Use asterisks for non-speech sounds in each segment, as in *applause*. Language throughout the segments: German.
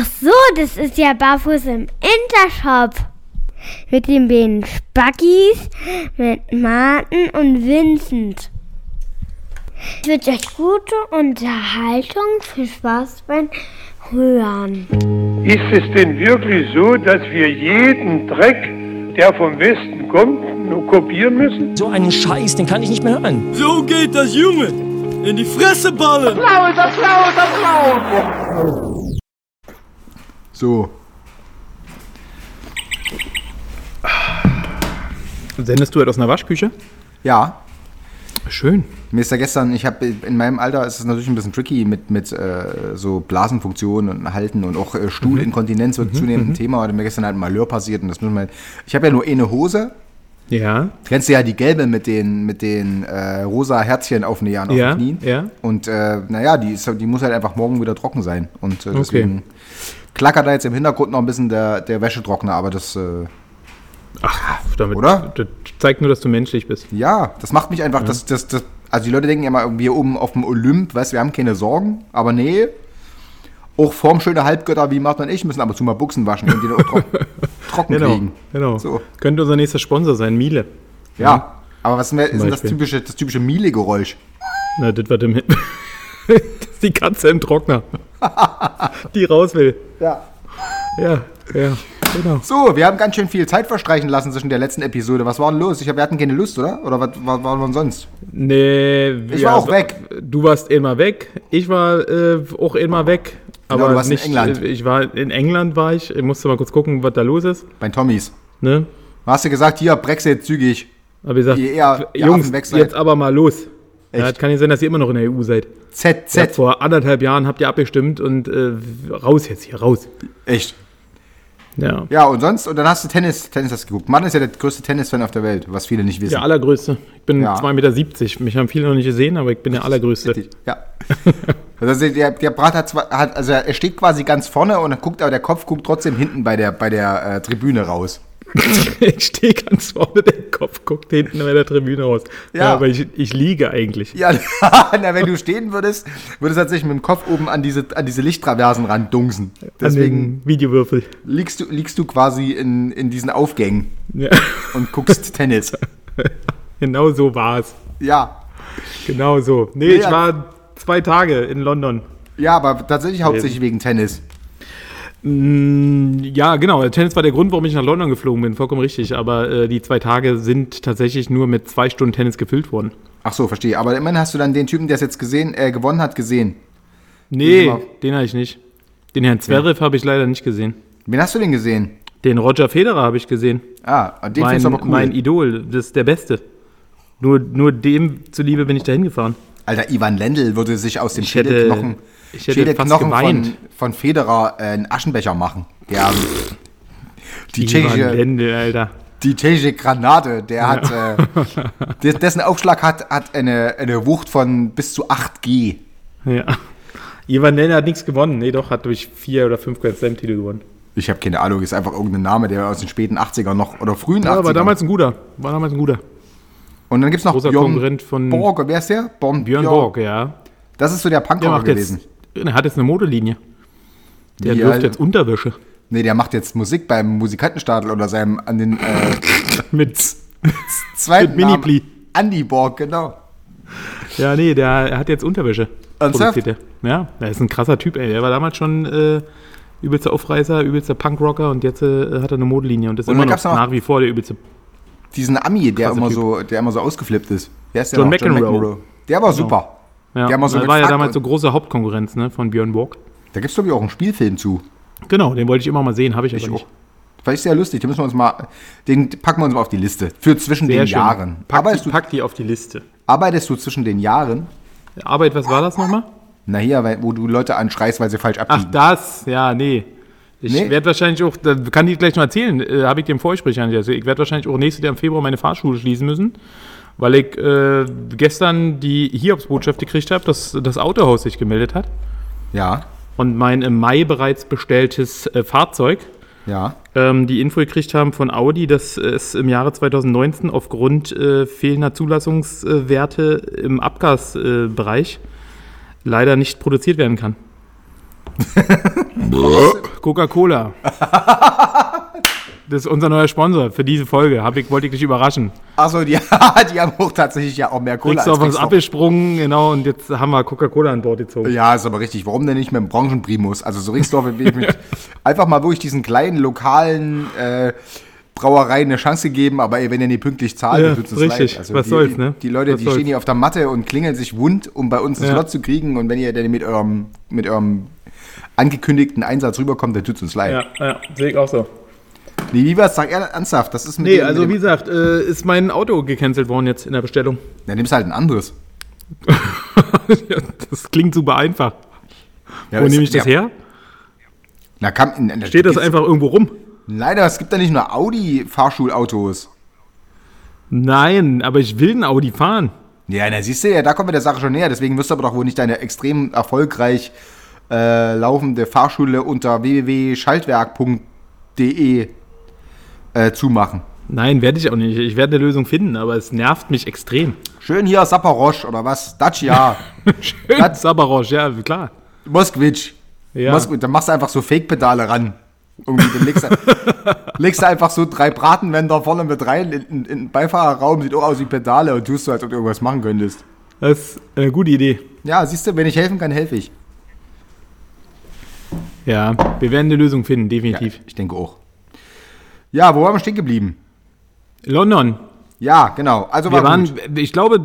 Ach so, das ist ja Barfuß im Intershop. Mit den beiden Spackis, mit Martin und Vincent. Ich wünsche euch gute Unterhaltung, viel Spaß beim Hören. Ist es denn wirklich so, dass wir jeden Dreck, der vom Westen kommt, nur kopieren müssen? So einen Scheiß, den kann ich nicht mehr hören. So geht das, Junge. In die Fresse ballen. So. Sendest du etwas aus einer Waschküche? Ja, Schön. mir ist ja gestern, ich habe in meinem Alter ist es natürlich ein bisschen tricky mit, mit äh, so Blasenfunktionen und Halten und auch äh, Stuhlinkontinenz wird zunehmend ein Thema. Hat mir gestern halt ein Malheur passiert und das müssen wir. Ich habe ja nur eine Hose. Ja. Du kennst ja die gelbe mit den, mit den äh, rosa Herzchen auf den Jahren auf Ja, den Knien. ja. Und äh, naja, die, ist, die muss halt einfach morgen wieder trocken sein. Und äh, deswegen klackert da jetzt im Hintergrund noch ein bisschen der, der Wäschetrockner, aber das, äh, Ach, damit, Oder? Das zeigt nur, dass du menschlich bist. ja, das macht mich einfach, das, das, das, also die Leute denken ja immer, wir oben auf dem Olymp, weißt wir haben keine Sorgen, aber nee, auch formschöne Halbgötter wie Martin und ich müssen ab und zu mal Buchsen waschen und die dann auch trocken, *laughs* trocken Genau. kriegen. genau. So. Könnte unser nächster Sponsor sein, Miele. Ja, aber was ist denn das typische, das typische Miele-Geräusch? Na, das war dem. *laughs* das ist die Katze im Trockner. *laughs* die raus will. Ja. Ja, ja, genau. So, wir haben ganz schön viel Zeit verstreichen lassen zwischen der letzten Episode. Was war denn los? Ich hab, wir hatten keine Lust, oder? Oder was was war denn sonst? Nee, Ich war auch weg. Du warst immer weg. Ich war äh, auch immer weg. Genau, aber du warst in nicht, England. äh, Ich war in England, war ich. Ich musste mal kurz gucken, was da los ist. Bei Tommys. Ne? Hast du gesagt, hier, Brexit, zügig. Aber ich ihr Jungs, jetzt aber mal los. Ja, Echt? es kann nicht sein, dass ihr immer noch in der EU seid. Z, Ja, Z. vor anderthalb Jahren habt ihr abgestimmt und äh, raus jetzt hier, raus. Echt. Ja. Ja, und sonst? Und dann hast du Tennis, Tennis hast geguckt. Mann ist ja der größte Tennisfan auf der Welt, was viele nicht wissen. Der allergrößte. Ich bin Ja. 2,70 Meter. Mich haben viele noch nicht gesehen, aber ich bin der allergrößte. Ja. *laughs* Also der, der Brat hat zwar, hat, also er steht quasi ganz vorne und guckt, aber der Kopf guckt trotzdem hinten bei der, bei der äh, Tribüne raus. *laughs* ich stehe ganz vorne, der Kopf guckt hinten bei der Tribüne raus. Ja, Ja. aber ich, ich liege eigentlich. Ja, *laughs* na, wenn du stehen würdest, würdest du tatsächlich mit dem Kopf oben an diese, an diese Lichttraversen randungsen. An Deswegen Videowürfel. liegst du, liegst du quasi in, in diesen Aufgängen Ja. *laughs* und guckst Tennis. genau so war es. Ja. Genau so. Nee, ich Ja. war zwei Tage in London. Ja, aber tatsächlich hauptsächlich wegen Tennis. Mm, Ja, genau. Tennis war der Grund, warum ich nach London geflogen bin. Vollkommen richtig. Aber äh, die zwei Tage sind tatsächlich nur mit zwei Stunden Tennis gefüllt worden. Ach so, verstehe. Aber immerhin hast du dann den Typen, der es jetzt gesehen, äh, gewonnen hat, gesehen. Nee, den habe ich nicht. Den Herrn Zverev habe ich leider nicht gesehen. Wen hast du denn gesehen? Den Roger Federer habe ich gesehen. Ah, den mein, aber cool. mein Idol, das ist der Beste. Nur, nur dem zuliebe bin ich da hingefahren. Alter, Ivan Lendl würde sich aus dem Ich hätte- Schädelknochen, ich hätte fast Schädelknochen geweint. von, von Federer äh, einen Aschenbecher machen. Der, die, Ivan tschechische, Alter. die tschechische Granate, der hat, äh, des- dessen Aufschlag hat, hat eine, eine Wucht von bis zu 8G. Ja. Ivan Lendl hat nichts gewonnen. Nee, doch, hat durch vier oder fünf Grand Slam-Titel gewonnen. Ich habe keine Ahnung, ist einfach irgendein Name, der aus den späten 80ern noch oder frühen Ja, 80ern. war damals ein guter. War damals ein guter. Und dann gibt es noch Großer Björn Konkurrent von Borg. Wer ist der? Born, Björn Borg, ja. Das ist so der Punkrocker gewesen. jetzt, er hat jetzt eine Modelinie. Der Wie, wirft Alter? jetzt Unterwäsche. Nee, der macht jetzt Musik beim Musikantenstadel oder seinem an den äh, *laughs* Mit, zweiten Mit. Mini-Pli. Andy Borg, genau. ja, nee, der er hat jetzt Unterwäsche. Ernsthaft? er. Ja, der ist ein krasser Typ, ey. Der war damals schon äh, übelster Aufreißer, übelster Punkrocker und jetzt äh, hat er eine Modelinie und ist Und immer noch, nach wie vor der übelste. Diesen Ami, der immer Typ. so, der immer so ausgeflippt ist. Wer ist der John noch? McEnroe. Der war super. Ja, Der immer so da war ja damals so große Hauptkonkurrenz ne, von Björn Borg. Da gibt es, glaube ich, auch einen Spielfilm zu. Genau, den wollte ich immer mal sehen, habe ich aber Ich nicht. auch. Vielleicht sehr lustig, den müssen wir uns mal, den packen wir uns mal auf die Liste. Für zwischen Sehr den schön. Jahren. Pack Arbeitest die, du, pack die auf die Liste. arbeitest du zwischen den Jahren? Arbeit, was war das nochmal? Na hier, wo du Leute anschreist, weil sie falsch Ach, abbiegen. das, ja, nee. Ich Nee? werde wahrscheinlich auch, da kann ich gleich noch erzählen, äh, habe ich im Vorgespräch an also ich werde wahrscheinlich auch nächstes Jahr im Februar meine Fahrschule schließen müssen, weil ich äh, gestern die Hiobsbotschaft gekriegt habe, dass das Autohaus sich gemeldet hat Ja, und mein im Mai bereits bestelltes äh, Fahrzeug ja. ähm, die Info gekriegt haben von Audi, dass es im Jahre 2019 aufgrund äh, fehlender Zulassungswerte im Abgasbereich leider nicht produziert werden kann. *laughs* Coca-Cola. *laughs* Das ist unser neuer Sponsor für diese Folge. Hab ich, wollte ich dich überraschen. Achso, die, *laughs* die haben auch tatsächlich ja auch mehr Cola Rixdorf ist Rixdorf. abgesprungen, genau, und jetzt haben wir Coca-Cola an Bord gezogen. Ja, ist aber richtig. Warum denn nicht mit dem Branchenprimus? Also so Rixdorf *laughs* einfach mal wirklich diesen kleinen lokalen äh, Brauereien eine Chance geben, aber ey, wenn ihr nicht pünktlich zahlt, Ja, dann uns richtig. leid. Also Was die, soll's, ne? Die Leute, Was die soll's. stehen hier auf der Matte und klingeln sich wund, um bei uns einen Ja. Slot zu kriegen und wenn ihr dann mit eurem, mit eurem angekündigten Einsatz rüberkommt, dann tut's uns leid. Ja, ja, sehe ich auch so. Nee, wie war's? Sag ernsthaft, das ist mit Nee, dem, also mit wie gesagt, äh, ist mein Auto gecancelt worden jetzt in der Bestellung. Dann nimmst du halt ein anderes. Ja, *laughs* das klingt super einfach. Ja, Wo nehme ich das ja. her? Na, kann, in, in, Steht das einfach irgendwo rum? Leider, es gibt da nicht nur Audi-Fahrschulautos. Nein, aber ich will ein Audi fahren. Ja, na siehst du, ja, da kommen wir der Sache schon näher. Deswegen wirst du aber doch wohl nicht deine extrem erfolgreich äh, laufende Fahrschule unter www.schaltwerk.de äh, zumachen. Nein, werde ich auch nicht. Ich werde eine Lösung finden, aber es nervt mich extrem. Schön hier Saparosch oder was? Dacia, *laughs* Schön, Das- Sabarosch, ja, klar. Moskwitsch. Ja. Moskw- dann machst du einfach so Fake-Pedale ran. Irgendwie, dann legst, du, *laughs* legst du einfach so drei Bratenwender vorne mit rein in, in, den Beifahrerraum, sieht auch aus wie Pedale und tust so, als ob du irgendwas machen könntest. Das ist eine gute Idee. Ja, siehst du, wenn ich helfen kann, helfe ich. Ja, wir werden eine Lösung finden, Ja, definitiv. ich denke auch. Ja, wo waren wir stehen geblieben? London. Ja, genau. Also Wir war waren, gut. ich glaube,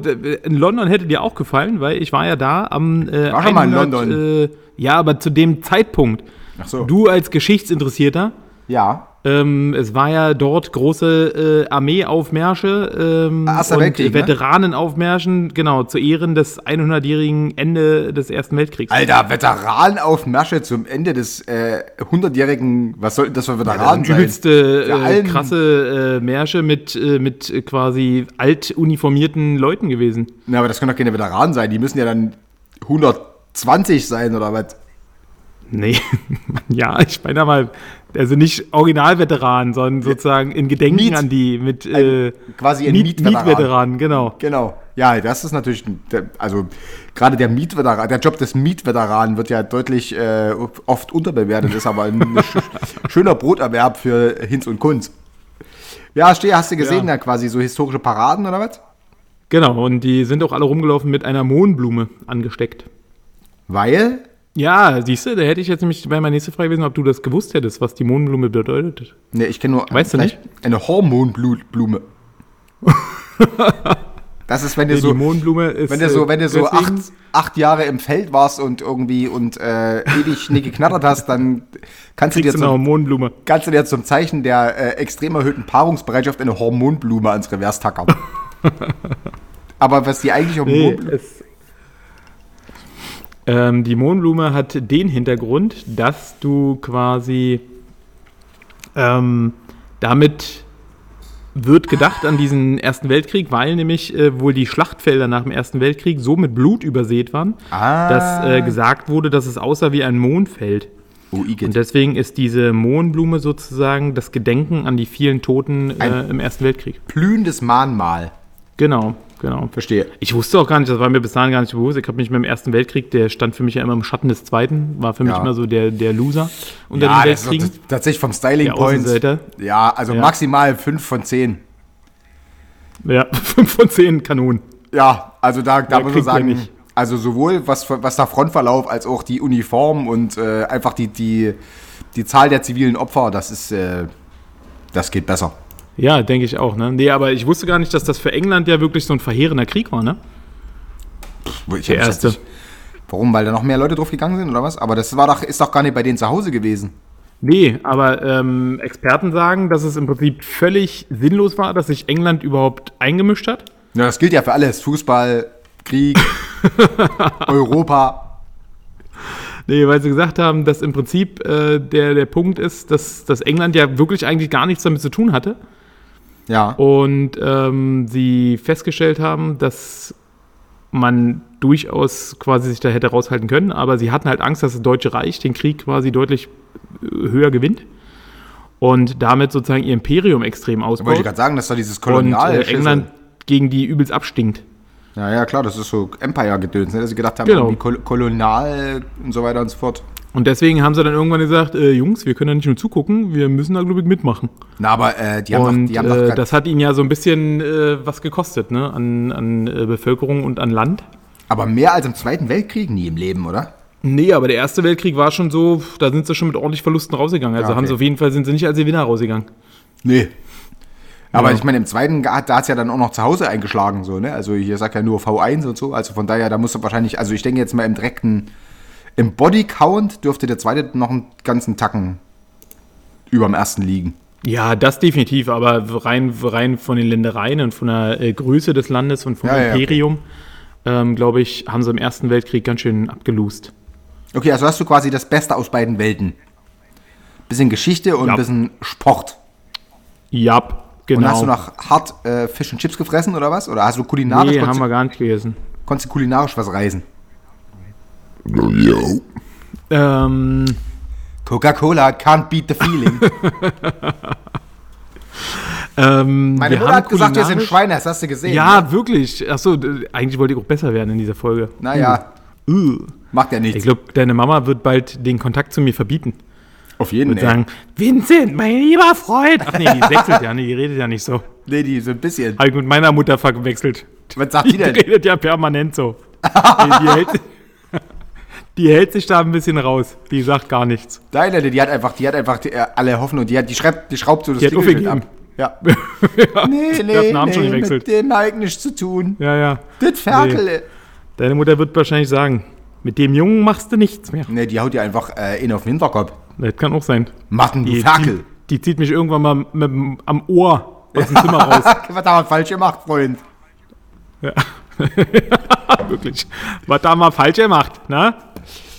in London hätte dir auch gefallen, weil ich war ja da am äh, War schon mal in London. Äh, ja, aber zu dem Zeitpunkt. Ach so. Du als Geschichtsinteressierter, Ja. Ähm, es war ja dort große äh, Armeeaufmärsche ähm, Erster und Weltkrieg, ne? Veteranenaufmärschen, genau, zu Ehren des 100-jährigen Ende des Ersten Weltkriegs. Alter, Veteran auf Märsche zum Ende des äh, 100-jährigen, was soll das für Veteranen sein? Übelste, Ja, äh, allen- krasse äh, Märsche mit, äh, mit äh, quasi altuniformierten Leuten gewesen. Na, aber das können doch keine Veteranen sein. Die müssen ja dann 120 sein oder was? Nee, *laughs* ja, ich meine aber, also nicht Originalveteranen, sondern sozusagen in Gedenken Miet- an die mit äh, quasi ein Miet- Mietveteran. Mietveteranen, genau. Genau. Ja, das ist natürlich, ein- also gerade der Mietveteran, der Job des Mietveteranen wird ja deutlich äh, oft unterbewertet, ist aber ein *laughs* sch schöner Broterwerb für Hinz und Kunz. Ja, stehe, hast du gesehen, Ja. da quasi so historische Paraden oder was? Genau, und die sind auch alle rumgelaufen mit einer Mohnblume angesteckt. Weil, Ja, siehst du, da hätte ich jetzt nämlich bei meiner nächste Frage gewesen, ob du das gewusst hättest, was die Mohnblume bedeutet. ne, ich kenne nur Weißt du vielleicht eine Hormonblume. *laughs* das ist, wenn du Nee, so, ist. wenn du so, äh, wenn du so acht, acht Jahre im Feld warst und irgendwie und äh, ewig nicht geknattert hast, dann kannst du dir kriegst du noch zum, eine Mohnblume. kannst du dir zum Zeichen der äh, extrem erhöhten Paarungsbereitschaft eine Hormonblume ans Revers tackern. *laughs* Aber was die eigentlich Nee, Hormonblume. es, ähm, die Mohnblume hat den Hintergrund, dass du quasi ähm, damit wird gedacht an diesen Ersten Weltkrieg, weil nämlich äh, wohl die Schlachtfelder nach dem Ersten Weltkrieg so mit Blut übersät waren, Ah. dass äh, gesagt wurde, dass es aussah wie ein Mondfeld. Oh. Und deswegen ist diese Mohnblume sozusagen das Gedenken an die vielen Toten äh, im Ersten Weltkrieg. Blühendes Mahnmal. Genau, genau. Verstehe. Ich wusste auch gar nicht, das war mir bis dahin gar nicht bewusst. Ich habe mich mit dem Ersten Weltkrieg, der stand für mich ja immer im Schatten des Zweiten, war für mich Ja. immer so der, der Loser unter Ja, den das ist Weltkriegen. tatsächlich vom Styling Der. Außenseiter. Ja, also Ja. maximal 5 von 10. Ja, *laughs* 5 von 10 Kanonen. Ja, also da, da muss man sagen, nicht. also sowohl was, was der Frontverlauf als auch die Uniform und äh, einfach die, die, die Zahl der zivilen Opfer, das ist, äh, das geht besser. Ja, denke ich auch. Ne? Nee, aber ich wusste gar nicht, dass das für England ja wirklich so ein verheerender Krieg war. Ne? Ich Der erste. nicht- Warum? Weil da noch mehr Leute drauf gegangen sind oder was? Aber das war doch, ist doch gar nicht bei denen zu Hause gewesen. Nee, aber ähm, Experten sagen, dass es im Prinzip völlig sinnlos war, dass sich England überhaupt eingemischt hat. Ja, das gilt ja für alles. Fußball, Krieg, *laughs* Europa. Nee, weil sie gesagt haben, dass im Prinzip äh, der, der Punkt ist, dass, dass England ja wirklich eigentlich gar nichts damit zu tun hatte. Ja. Und ähm, sie festgestellt haben, dass man durchaus quasi sich da hätte raushalten können, aber sie hatten halt Angst, dass das Deutsche Reich den Krieg quasi deutlich äh, höher gewinnt und damit sozusagen ihr Imperium extrem wollte ausbaut ich gerade sagen, dass da dieses und Kolonial. äh, England gegen die übelst abstinkt. Ja, ja, klar, das ist so Empire-Gedöns, ne? dass sie gedacht haben, Genau. Kolonial und so weiter und so fort. Und deswegen haben sie dann irgendwann gesagt, äh, Jungs, wir können da nicht nur zugucken, wir müssen da, glaube ich, mitmachen. Na, aber äh, die haben und doch, die haben doch äh, das hat ihnen ja so ein bisschen äh, was gekostet, ne? An, an äh, Bevölkerung und an Land. aber mehr als im Zweiten Weltkrieg nie im Leben, oder? Nee, aber der Erste Weltkrieg war schon so, da sind sie schon mit ordentlich Verlusten rausgegangen. Also Ja, okay. haben sie auf jeden Fall sind sie nicht als Gewinner rausgegangen. Nee. Aber Ja. ich meine, im zweiten, da hat es ja dann auch noch zu Hause eingeschlagen, so, ne? Also hier sagt ja nur V1 und so. Also von daher, da musst du wahrscheinlich, also ich denke jetzt mal im direkten, im Bodycount dürfte der zweite noch einen ganzen Tacken über dem ersten liegen. Ja, das definitiv, aber rein, rein von den Ländereien und von der äh, Größe des Landes und vom Ja, ja, okay. Imperium, ähm, glaube ich, haben sie im Ersten Weltkrieg ganz schön abgelust. Okay, also hast du quasi das Beste aus beiden Welten. Bisschen Geschichte und Ja. ein bisschen Sport. Ja, genau. Und hast du noch hart äh, Fisch und Chips gefressen oder was? Oder hast du kulinarisch, Nee, haben wir gar nicht gegessen. konntest du kulinarisch was reisen? Ähm, Coca-Cola can't beat the feeling. *laughs* ähm, Meine wir Mutter haben hat gesagt, wir sind Schweine, das hast du gesehen. ne? Ja, wirklich. Achso, eigentlich wollte ich auch besser werden in dieser Folge. Naja, Uh. macht ja Ich nichts. glaube, deine Mama wird bald den Kontakt zu mir verbieten. Auf jeden Und Fall. sagen, Vincent, mein lieber Freund. Ach nee, die *laughs* wechselt ja, nee, die redet ja nicht so. Nee, die so ein bisschen. Habe ich mit meiner Mutter verwechselt. Was sagt Die die denn? redet ja permanent so. die, die, hält, *laughs* die hält sich da ein bisschen raus. Die sagt gar nichts. Nein, nein, die hat einfach, die hat einfach die, äh, alle Hoffnung. Die hat, die schreibt, die schraubt so das Die hat Klingelbild aufgegeben. Ja. *laughs* ja. Nee, hat Namen schon mit gewechselt. dem habe ich nichts zu tun. Ja, ja. Das Ferkel. Nee. Deine Mutter wird wahrscheinlich sagen, mit dem Jungen machst du nichts mehr. nee, die haut dir einfach äh, in auf den Hinterkopf. Das kann auch sein. Martin, du Die, Ferkel. die, die zieht mich irgendwann mal mit, dem- am Ohr aus dem Zimmer raus. *laughs* Was haben wir falsch gemacht, Freund? *laughs* Wirklich. Was da mal falsch gemacht, ne?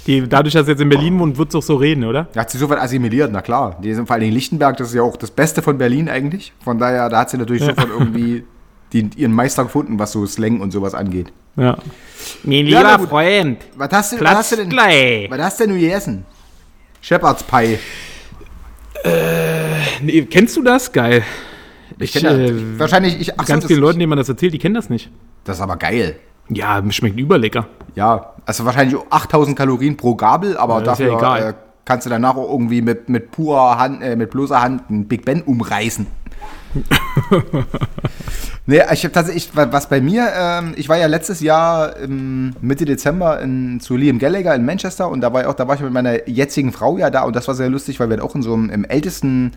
Die, dadurch, dass sie jetzt in Berlin wohnt, wird es auch so reden, oder? Da hat sie so weit assimiliert, na klar. Die sind vor allem Lichtenberg, das ist ja auch das Beste von Berlin eigentlich. Von daher, da hat sie natürlich sofort irgendwie die, ihren Meister gefunden, was so Slang und sowas angeht. Ja. Mein Ja, lieber gut. Freund, Was hast du, was hast du denn? gleich. Was hast du denn gegessen? Shepherd's Pie. Nee, kennst du das? Geil. Ich kenne äh, wahrscheinlich, ich, ach so, Ganz das- vielen Leuten, denen man das erzählt, die kennen das nicht. Das ist aber geil. Ja, schmeckt überlecker. Ja, also wahrscheinlich auch 8000 Kalorien pro Gabel, aber Ja, ja dafür egal. äh, kannst du danach auch irgendwie mit, mit purer Hand, äh, mit bloßer Hand einen Big Ben umreißen. *laughs* nee, ich habe tatsächlich, wa- was bei mir, ähm, ich war ja letztes Jahr im Mitte Dezember in, zu Liam Gallagher in Manchester und da war ich auch, da war ich mit meiner jetzigen Frau ja da und das war sehr lustig, weil wir auch in so einem im ältesten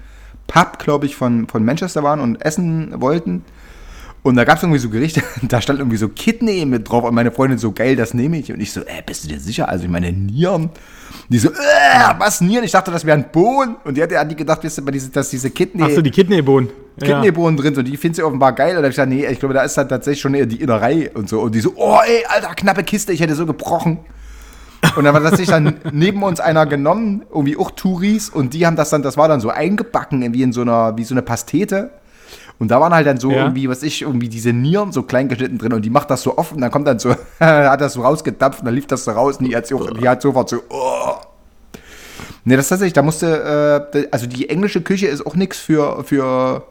Pub, glaube ich, von, von Manchester waren und essen wollten. Und da gab es irgendwie so Gerichte, *laughs* da stand irgendwie so Kidney mit drauf und meine Freundin so, geil, das nehme ich. Und ich so, äh, bist du dir sicher? Also ich meine Nieren. Die so, äh, was Nieren? Ich dachte, das wären Bohnen. Und die hat ja die gedacht, wisst ihr, dass diese Kidney, Achso, die Kidneybohnen. Ja. Kidneybohnen drin sind und die findet sie offenbar geil. Und dann hab ich gesagt, nee, ich glaube, da ist dann tatsächlich schon eher die Innerei und so. Und die so, oh ey, alter, knappe Kiste, ich hätte so gebrochen. Und dann war tatsächlich dann *laughs* neben uns einer genommen, irgendwie auch Touris, und die haben das dann, das war dann so eingebacken, irgendwie in so einer, wie so eine Pastete. Und da waren halt dann so Ja. irgendwie, was ich, irgendwie diese Nieren so klein geschnitten drin und die macht das so offen, dann kommt dann so, *laughs* hat das so rausgedampft und dann lief das so raus und die hat, so, die hat sofort so, oh. Ne, das tatsächlich, da musste, äh, also die englische Küche ist auch nichts für, für,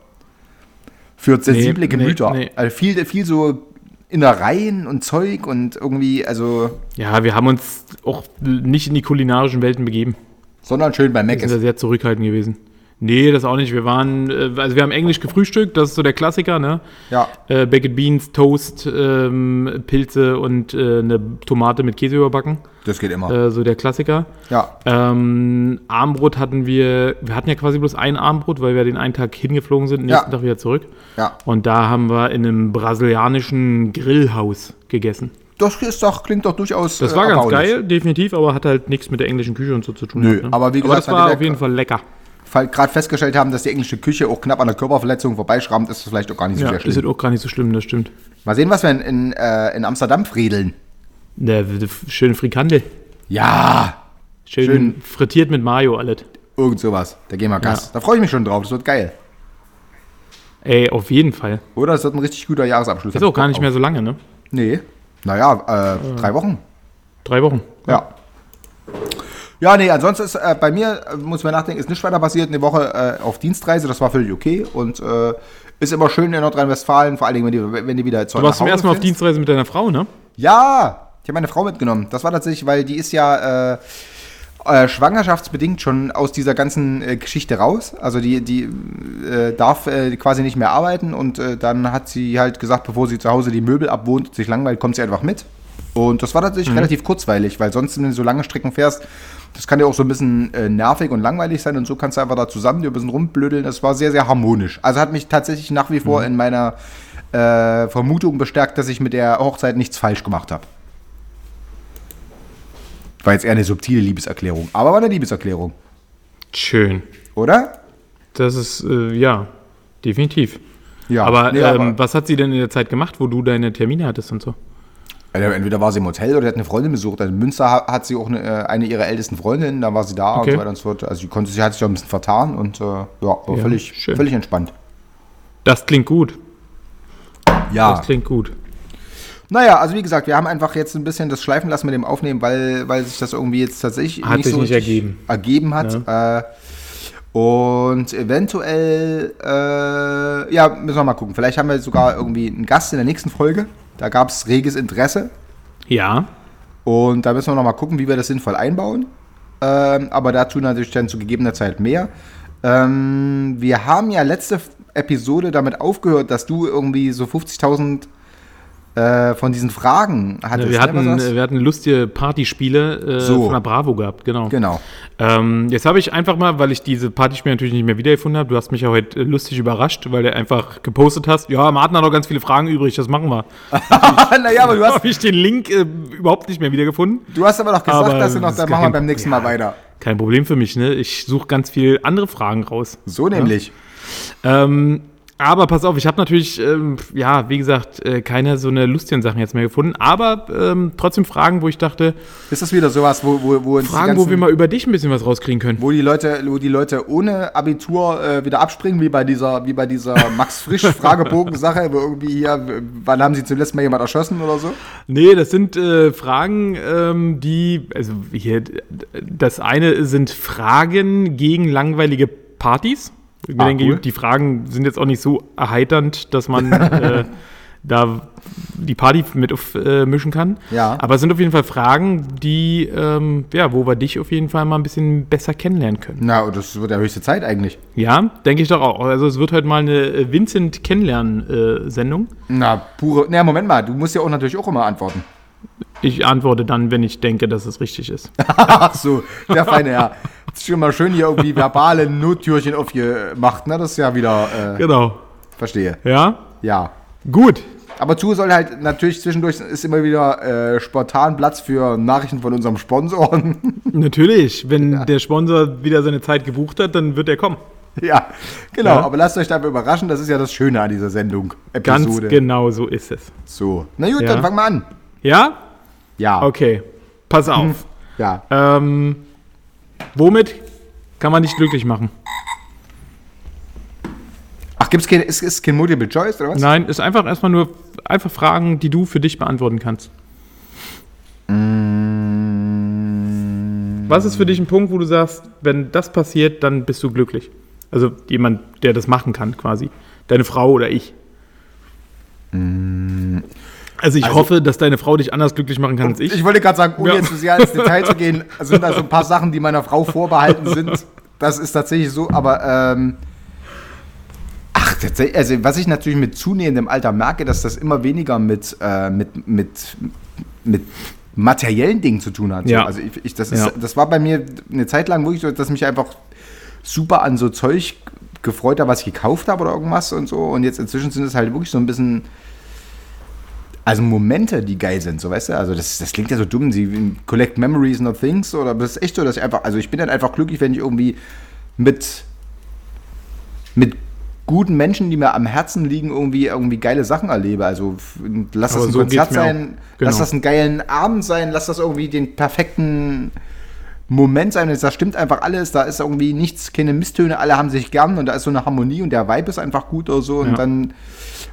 für sensible nee, Gemüter. nee. Also viel, viel so Innereien und Zeug und irgendwie, also, Ja, wir haben uns auch nicht in die kulinarischen Welten begeben. sondern schön bei Mac Wir sind da sehr zurückhaltend gewesen. Nee, das auch nicht. Wir waren, äh, also wir haben Englisch gefrühstückt, das ist so der Klassiker, ne? Ja, Äh, Baked Beans, Toast, ähm, Pilze und äh, eine Tomate mit Käse überbacken. das geht immer. Äh, so der Klassiker. ja, Ähm, Armbrot hatten wir, wir hatten ja quasi bloß ein Armbrot, weil wir den einen Tag hingeflogen sind, nächsten Ja. Tag wieder zurück. ja. Und da haben wir in einem brasilianischen Grillhaus gegessen. Das ist doch, klingt doch durchaus. Das äh, war ganz erbaulich. geil, definitiv, aber hat halt nichts mit der englischen Küche und so zu tun. Nö, gehabt, ne? aber wie aber gesagt, das war auf jeden Fall lecker. Gerade festgestellt haben, dass die englische Küche auch knapp an der Körperverletzung vorbeischrammt, ist das vielleicht auch gar nicht so Ja, sehr ist schlimm. jetzt auch gar nicht so schlimm, das stimmt. Mal sehen, was wir in, in, äh, in Amsterdam friedeln. Der, der schöne Frikandel. Ja, Schön, Schön. frittiert mit Mayo alles. irgend sowas. Da gehen wir Gas. Ja. Da freue ich mich schon drauf. Das wird geil. Ey, auf jeden Fall. Oder es wird ein richtig guter Jahresabschluss. Ist auch gar nicht mehr so lange, ne? Nee. Naja, äh, drei Wochen. Drei Wochen. Ja. Ja, nee, ansonsten ist äh, bei mir, äh, muss man nachdenken, ist nicht weiter passiert. Eine Woche äh, auf Dienstreise, das war völlig okay. Und äh, ist immer schön in Nordrhein-Westfalen, vor allen Dingen, wenn die, wenn die wieder zu Du warst zum ersten Mal auf Dienstreise mit deiner Frau, ne? Ja, ich habe meine Frau mitgenommen. Das war tatsächlich, weil die ist ja äh, äh, schwangerschaftsbedingt schon aus dieser ganzen äh, Geschichte raus. Also die, die äh, darf äh, quasi nicht mehr arbeiten und dann hat sie halt gesagt, bevor sie zu Hause die Möbel abwohnt und sich langweilt, kommt sie einfach mit. Und das war tatsächlich relativ kurzweilig, weil sonst, wenn du so lange Strecken fährst, das kann ja auch so ein bisschen äh, nervig und langweilig sein und so kannst du einfach da zusammen dir ein bisschen rumblödeln. Das war sehr, sehr harmonisch. Also hat mich tatsächlich nach wie vor in meiner äh, Vermutung bestärkt, dass ich mit der Hochzeit nichts falsch gemacht habe. War jetzt eher eine subtile Liebeserklärung, aber war eine Liebeserklärung, Schön. oder? Das ist, äh, ja, definitiv. Ja, aber, nee, ähm, aber- was hat sie denn in der Zeit gemacht, wo du deine Termine hattest und so? Entweder war sie im Hotel oder hat eine Freundin besucht. Also in Münster ha- hat sie auch eine, äh, eine ihrer ältesten Freundinnen, da war sie da Okay. und so weiter und so fort. Also sie konnte, sie hat sich auch ein bisschen vertan und äh, ja, war Ja, völlig, schön. völlig entspannt. Das klingt gut. Ja. Das klingt gut. Naja, also wie gesagt, wir haben einfach jetzt ein bisschen das schleifen lassen mit dem Aufnehmen, weil, weil sich das irgendwie jetzt tatsächlich Hat nicht richtig ergeben. ergeben hat. Äh, und eventuell, äh, ja, müssen wir mal gucken. Vielleicht haben wir sogar irgendwie einen Gast in der nächsten Folge. Da gab es reges Interesse. Ja. Und da müssen wir noch mal gucken, wie wir das sinnvoll einbauen. Ähm, aber dazu natürlich dann zu gegebener Zeit mehr. Ähm, wir haben ja letzte Episode damit aufgehört, dass du irgendwie so 50.000 äh, von diesen Fragen hattest. wir, ne, hatten, das? wir hatten lustige Partyspiele äh, So. von der Bravo gehabt, genau. Genau. Ähm, jetzt habe ich einfach mal, weil ich diese Partyspiele natürlich nicht mehr wiedergefunden habe, du hast mich ja heute äh, lustig überrascht, weil du einfach gepostet hast, ja, Martin hat noch ganz viele Fragen übrig, das machen wir. *laughs* naja, aber du hast, habe ich den Link äh, überhaupt nicht mehr wiedergefunden. du hast aber noch gesagt, Aber dass du noch, dann machen wir beim nächsten Mal weiter. Kein Problem für mich, ne? Ich suche ganz viel andere Fragen raus. So nämlich. Ähm, aber pass auf, ich habe natürlich, ähm, ja, wie gesagt, äh, keine so eine lustigen Sachen jetzt mehr gefunden, aber ähm, trotzdem Fragen, wo ich dachte, Ist das wieder sowas, wo, wo, wo uns Fragen, wo ganzen- wir mal über dich ein bisschen was rauskriegen können. wo die Leute, wo die Leute ohne Abitur äh, wieder abspringen, wie bei dieser, wie bei dieser Max Frisch *laughs* Fragebogen-Sache, wo irgendwie hier, wann haben sie zuletzt mal jemand erschossen oder so? Nee, das sind äh, Fragen, ähm, die, also hier, das eine sind Fragen gegen langweilige Partys. Ich Ah, denke, cool. die Fragen sind jetzt auch nicht so erheiternd, dass man *laughs* äh, da die Party mit aufmischen äh, mischen kann. Ja. Aber es sind auf jeden Fall Fragen, die, ähm, ja, wo wir dich auf jeden Fall mal ein bisschen besser kennenlernen können. Na, und das wird ja höchste Zeit eigentlich. Ja, denke ich doch auch. Also es wird heute mal eine äh, Vincent Kennenlernen-Sendung. Na, pure. Na, Moment mal, du musst ja auch natürlich auch immer antworten. Ich antworte dann, wenn ich denke, dass es richtig ist. *laughs* Ach so, der feine Herr. Das ist schon mal schön hier irgendwie verbale Nottürchen aufgemacht, ne? Das ist ja wieder, äh, Genau. verstehe. Ja? Ja. Gut. Aber zu soll halt natürlich zwischendurch ist immer wieder äh, spontan Platz für Nachrichten von unserem Sponsor. *laughs* Natürlich. Wenn der Sponsor wieder seine Zeit gebucht hat, dann wird er kommen. ja, genau. Ja. Aber lasst euch dabei überraschen, das ist ja das Schöne an dieser Sendung. Ganz Episode. genau so ist es. So. Na gut, Ja. dann fangen wir an. Ja? Ja. Okay. Pass auf. Ja. Ähm, womit kann man dich glücklich machen? Ach, gibt's keine, ist, ist kein Multiple Choice oder was? Nein, ist einfach erstmal nur einfach Fragen, die du für dich beantworten kannst. Was ist für dich ein Punkt, wo du sagst, wenn das passiert, dann bist du glücklich? Also jemand, der das machen kann, quasi. Deine Frau oder ich. Also ich hoffe, dass deine Frau dich anders glücklich machen kann als ich. Ich wollte gerade sagen, ohne Ja. jetzt zu sehr ins Detail zu gehen, *laughs* sind da so ein paar Sachen, die meiner Frau vorbehalten sind. Das ist tatsächlich so, aber ähm, ach, tatsächlich, also was ich natürlich mit zunehmendem Alter merke, dass das immer weniger mit, äh, mit, mit, mit materiellen Dingen zu tun hat. So. Ja. Also ich, ich, das, Ja. ist, das war bei mir eine Zeit lang wirklich so, dass mich einfach super an so Zeug gefreut habe, was ich gekauft habe oder irgendwas und so. Und jetzt inzwischen sind es halt wirklich so ein bisschen also Momente, die geil sind, so weißt du? Also das, das klingt ja so dumm, sie collect memories not things, oder aber das ist echt so, dass ich einfach, also ich bin dann einfach glücklich, wenn ich irgendwie mit, mit guten Menschen, die mir am Herzen liegen, irgendwie, irgendwie geile Sachen erlebe. Also lass das Aber ein so Konzert sein. Genau. lass das einen geilen Abend sein, lass das irgendwie den perfekten Moment sein. Da stimmt einfach alles, da ist irgendwie nichts, keine Misstöne, alle haben sich gern und da ist so eine Harmonie und der Vibe ist einfach gut oder so und Ja. dann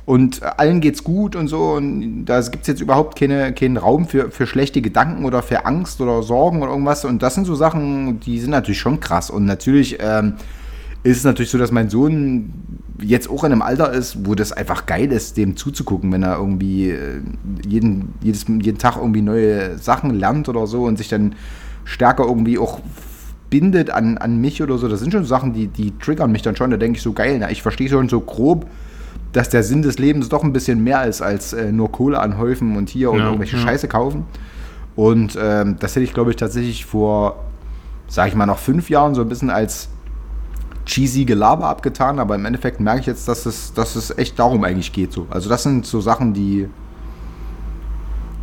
und allen geht's gut und so und da gibt's jetzt überhaupt keine, keinen Raum für, für schlechte Gedanken oder für Angst oder Sorgen oder irgendwas und das sind so Sachen, die sind natürlich schon krass und natürlich ähm, ist es natürlich so, dass mein Sohn jetzt auch in einem Alter ist, wo das einfach geil ist, dem zuzugucken, wenn er irgendwie äh, jeden, jedes, jeden Tag irgendwie neue Sachen lernt oder so und sich dann stärker irgendwie auch bindet an, an mich oder so. Das sind schon Sachen, die, die triggern mich dann schon. Da denke ich so, geil, na, ich verstehe schon so grob, dass der Sinn des Lebens doch ein bisschen mehr ist, als äh, nur Kohle anhäufen und hier und Ja, irgendwelche ja. Scheiße kaufen. Und ähm, das hätte ich, glaube ich, tatsächlich vor, sag ich mal, noch fünf Jahren so ein bisschen als cheesy Gelaber abgetan, aber im Endeffekt merke ich jetzt, dass es, dass es echt darum eigentlich geht. So. Also das sind so Sachen, die,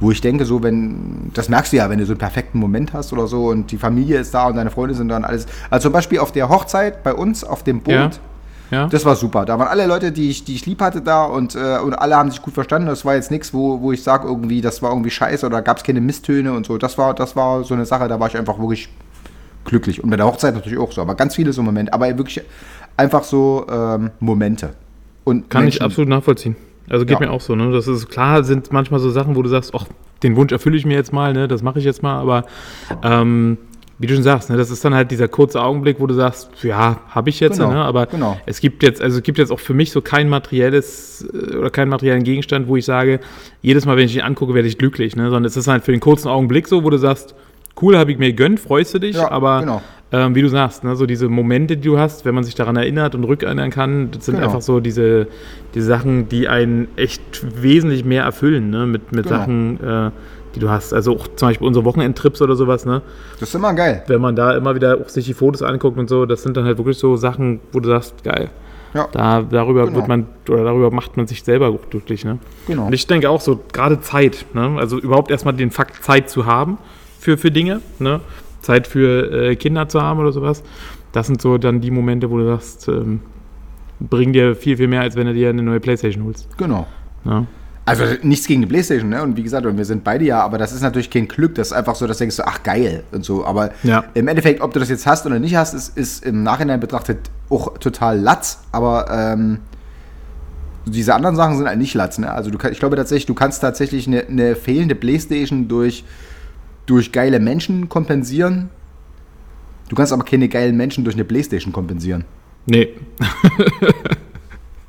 wo ich denke, so wenn, das merkst du ja, wenn du so einen perfekten Moment hast oder so und die Familie ist da und deine Freunde sind da und alles. Also zum Beispiel auf der Hochzeit bei uns auf dem Boot, Ja. Ja? das war super. Da waren alle Leute, die ich, die ich lieb hatte da und, äh, und alle haben sich gut verstanden. Das war jetzt nichts, wo, wo ich sage irgendwie, das war irgendwie scheiße oder gab es keine Misstöne und so. Das war, das war so eine Sache, da war ich einfach wirklich glücklich. Und bei der Hochzeit natürlich auch so, aber ganz viele so Momente. Aber wirklich einfach so ähm, Momente. Und Kann ich Menschen- absolut nachvollziehen. Also geht Ja. mir auch so, ne? Das ist klar, sind manchmal so Sachen, wo du sagst, ach, den Wunsch erfülle ich mir jetzt mal, ne? Das mache ich jetzt mal, aber ähm, wie du schon sagst, ne, das ist dann halt dieser kurze Augenblick, wo du sagst, ja, habe ich jetzt, Genau, ne? Aber genau. es gibt jetzt, also es gibt jetzt auch für mich so kein materielles äh, oder keinen materiellen Gegenstand, wo ich sage, jedes Mal, wenn ich ihn angucke, werde ich glücklich, ne? Sondern es ist halt für den kurzen Augenblick so, wo du sagst, cool, habe ich mir gegönnt, freust du dich, Ja, aber genau. ähm, wie du sagst, ne, so diese Momente, die du hast, wenn man sich daran erinnert und rückerinnern kann, das sind Genau. einfach so diese, diese Sachen, die einen echt wesentlich mehr erfüllen, ne, mit, mit Genau. Sachen, äh, die du hast. Also auch zum Beispiel unsere Wochenendtrips oder sowas, ne, Das ist immer geil. wenn man da immer wieder auch sich die Fotos anguckt und so, das sind dann halt wirklich so Sachen, wo du sagst, geil. Ja. Da, darüber Genau. wird man, oder darüber macht man sich selber auch glücklich, ne? Genau. Und ich denke auch so, gerade Zeit, ne? Also überhaupt erstmal den Fakt, Zeit zu haben für, für Dinge, ne? Zeit für äh, Kinder zu haben oder sowas. Das sind so dann die Momente, wo du sagst, ähm, bringen dir viel, viel mehr, als wenn du dir eine neue Playstation holst. Genau. Ne? Also nichts gegen die Playstation, ne? Und wie gesagt, wir sind beide ja, aber das ist natürlich kein Glück. Das ist einfach so, dass du denkst, ach geil und so. Aber Ja. im Endeffekt, ob du das jetzt hast oder nicht hast, ist, ist im Nachhinein betrachtet auch total Latz. Aber ähm, diese anderen Sachen sind halt nicht Latz, ne? Also du ich glaube tatsächlich, du kannst tatsächlich eine, eine fehlende Playstation durch, durch geile Menschen kompensieren. Du kannst aber keine geilen Menschen durch eine Playstation kompensieren. Nee,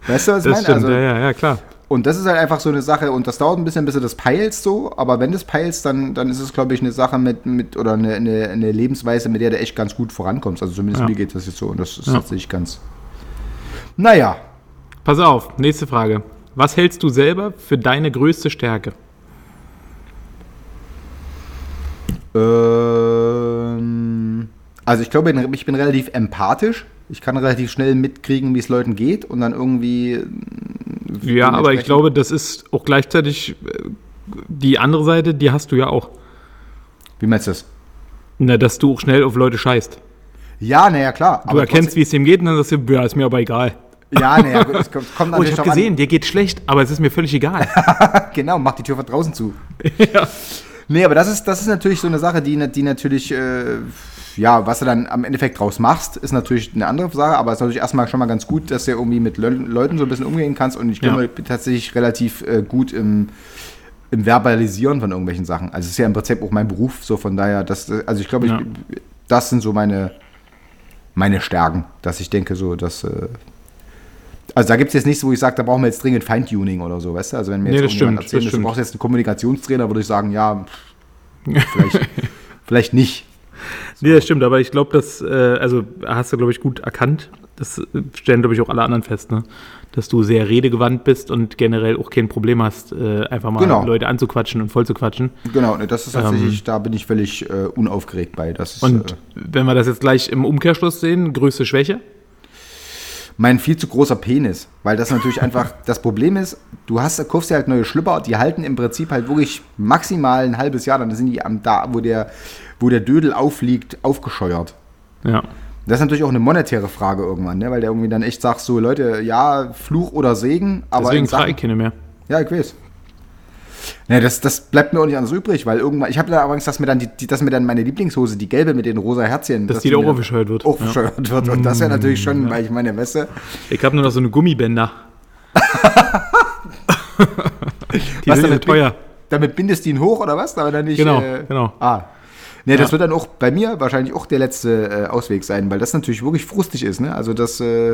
Weißt du, was ich meine? Also, ja, ja, ja, klar. Und das ist halt einfach so eine Sache, und das dauert ein bisschen, bis du das peilst so, aber wenn du es peilst, dann, dann ist es, glaube ich, eine Sache mit, mit oder eine, eine, eine Lebensweise, mit der du echt ganz gut vorankommst. Also zumindest Ja. mir geht das jetzt so und das ist Ja. tatsächlich ganz. Naja, Pass auf, nächste Frage. Was hältst du selber für deine größte Stärke? ähm, also ich glaube, ich bin relativ empathisch. Ich kann relativ schnell mitkriegen, wie es Leuten geht und dann irgendwie. Ja, aber ich glaube, das ist auch gleichzeitig äh, die andere Seite, die hast du ja auch. Wie meinst du das? Na, dass du auch schnell auf Leute scheißt. Ja, naja, klar. Du erkennst, wie es dem geht, und dann sagst du, ja, ist mir aber egal. Ja, naja, gut, es kommt, kommt *laughs* Oh, ich habe drauf gesehen, dir geht schlecht, aber es ist mir völlig egal. an. *laughs* Genau, mach die Tür von draußen zu. *laughs* ja. Nee, aber das ist, das ist natürlich so eine Sache, die, die natürlich, äh, ja, was du dann am Endeffekt draus machst, ist natürlich eine andere Sache, aber es ist natürlich erstmal schon mal ganz gut, dass du irgendwie mit Le Leuten so ein bisschen umgehen kannst und ich Ja. bin tatsächlich relativ äh, gut im, im Verbalisieren von irgendwelchen Sachen. Also es ist ja im Prinzip auch mein Beruf, so von daher, das, also ich glaube, Ja. das sind so meine, meine Stärken, dass ich denke so, dass, äh, also da gibt es jetzt nichts, wo ich sage, da brauchen wir jetzt dringend Feintuning oder so, weißt du? Also wenn mir Nee, jetzt das irgendjemand stimmt, erzählt, du brauchst jetzt einen Kommunikationstrainer, würde ich sagen, ja, *laughs* vielleicht, vielleicht nicht. Nee, das stimmt, aber ich glaube, das, äh, also hast du, glaube ich, gut erkannt. Das äh, stellen, glaube ich, auch alle anderen fest, ne? Dass du sehr redegewandt bist und generell auch kein Problem hast, äh, einfach mal Genau. Leute anzuquatschen und voll zu quatschen. Genau, ne, das ist tatsächlich, da bin ich völlig äh, unaufgeregt bei. Das ist Ähm. Und äh, wenn wir das jetzt gleich im Umkehrschluss sehen, größte Schwäche? Mein viel zu großer Penis. Weil das natürlich *laughs* einfach, das Problem ist, du hast, kaufst dir halt neue Schlüpper, die halten im Prinzip halt wirklich maximal ein halbes Jahr, dann sind die am da, wo der, wo der Dödel aufliegt, aufgescheuert. Ja. Das ist natürlich auch eine monetäre Frage irgendwann, ne? weil der irgendwie dann echt sagt, so Leute, ja, Fluch oder Segen, aber Deswegen frage ich keine mehr. Ja, ich weiß. Ne, das, das bleibt mir auch nicht anders übrig, weil irgendwann, ich habe da übrigens, dass mir dann die, die, dass mir dann meine Lieblingshose, die gelbe mit den rosa Herzchen, Dass die da auch wird. Auch Ja. Mm, wird. Und das wäre natürlich schon, weil ich meine, du, Ich habe nur noch so eine Gummibänder. *laughs* die Was sind ja damit teuer. damit bindest du ihn hoch oder was? Aber dann nicht. Genau, äh, genau. Ah. Ne, das Ja. wird dann auch bei mir wahrscheinlich auch der letzte äh, Ausweg sein, weil das natürlich wirklich frustig ist, ne? Also das, äh,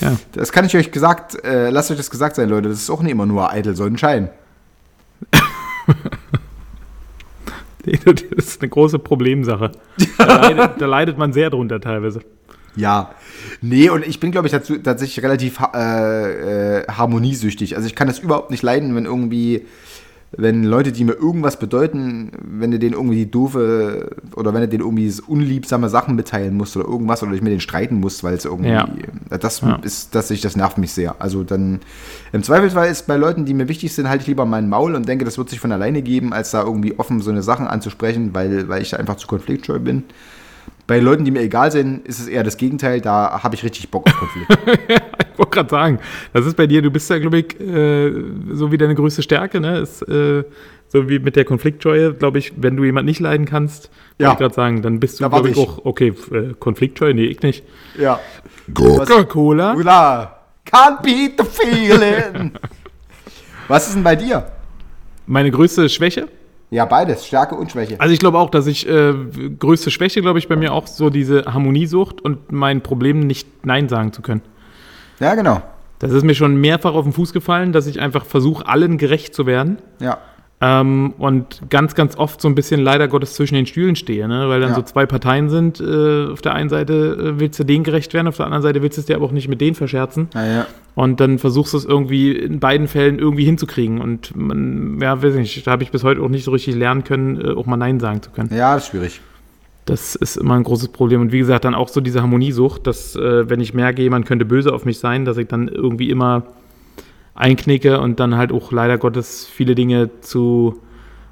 Ja. das kann ich euch gesagt, äh, lasst euch das gesagt sein, Leute, das ist auch nicht immer nur eitel Sonnenschein. *laughs* Das ist eine große Problemsache. Da leidet, da leidet man sehr drunter teilweise. Ja. Nee, und ich bin, glaube ich, dazu, tatsächlich relativ äh, äh, harmoniesüchtig. Also ich kann das überhaupt nicht leiden, wenn irgendwie, wenn Leute, die mir irgendwas bedeuten, wenn du denen irgendwie doofe oder wenn du denen irgendwie unliebsame Sachen mitteilen musst oder irgendwas oder ich mit denen streiten musst, weil es irgendwie. Ja. Das Ja. ist, dass ich, das nervt mich sehr. Also dann im Zweifelsfall ist bei Leuten, die mir wichtig sind, halte ich lieber meinen Maul und denke, das wird sich von alleine geben, als da irgendwie offen so eine Sachen anzusprechen, weil, weil ich da einfach zu konfliktscheu bin. Bei Leuten, die mir egal sind, ist es eher das Gegenteil. Da habe ich richtig Bock auf Konflikt. *laughs* Ich wollte gerade sagen, das ist bei dir, du bist ja, glaube ich, äh, so wie deine größte Stärke, ne? Ist, äh, so wie mit der Konfliktscheue, glaube ich, wenn du jemand nicht leiden kannst, wollte Ja. ich gerade sagen, dann bist du, glaube ich, ich. auch, okay, äh, Konfliktscheu, nee, ich nicht. ja. Coca-Cola? Ula, can't beat the feeling. *laughs* Was ist denn bei dir? Meine größte Schwäche? Ja, beides, Stärke und Schwäche. Also ich glaube auch, dass ich, äh, größte Schwäche, glaube ich, bei mir auch so diese Harmoniesucht und mein Problem nicht Nein sagen zu können. Ja, genau. Das ist mir schon mehrfach auf den Fuß gefallen, dass ich einfach versuche, allen gerecht zu werden. Ja. Ähm, und ganz, ganz oft so ein bisschen leider Gottes zwischen den Stühlen stehe, ne? weil dann Ja. so zwei Parteien sind. Äh, auf der einen Seite äh, willst du denen gerecht werden, auf der anderen Seite willst du es dir aber auch nicht mit denen verscherzen. Ja, ja. Und dann versuchst du es irgendwie in beiden Fällen irgendwie hinzukriegen. Und man, ja, weiß nicht, da habe ich bis heute auch nicht so richtig lernen können, äh, auch mal Nein sagen zu können. Ja, das ist schwierig. Das ist immer ein großes Problem. Und wie gesagt, dann auch so diese Harmoniesucht, dass äh, wenn ich merke, jemand könnte böse auf mich sein, dass ich dann irgendwie immer einknicke und dann halt auch leider Gottes viele Dinge zu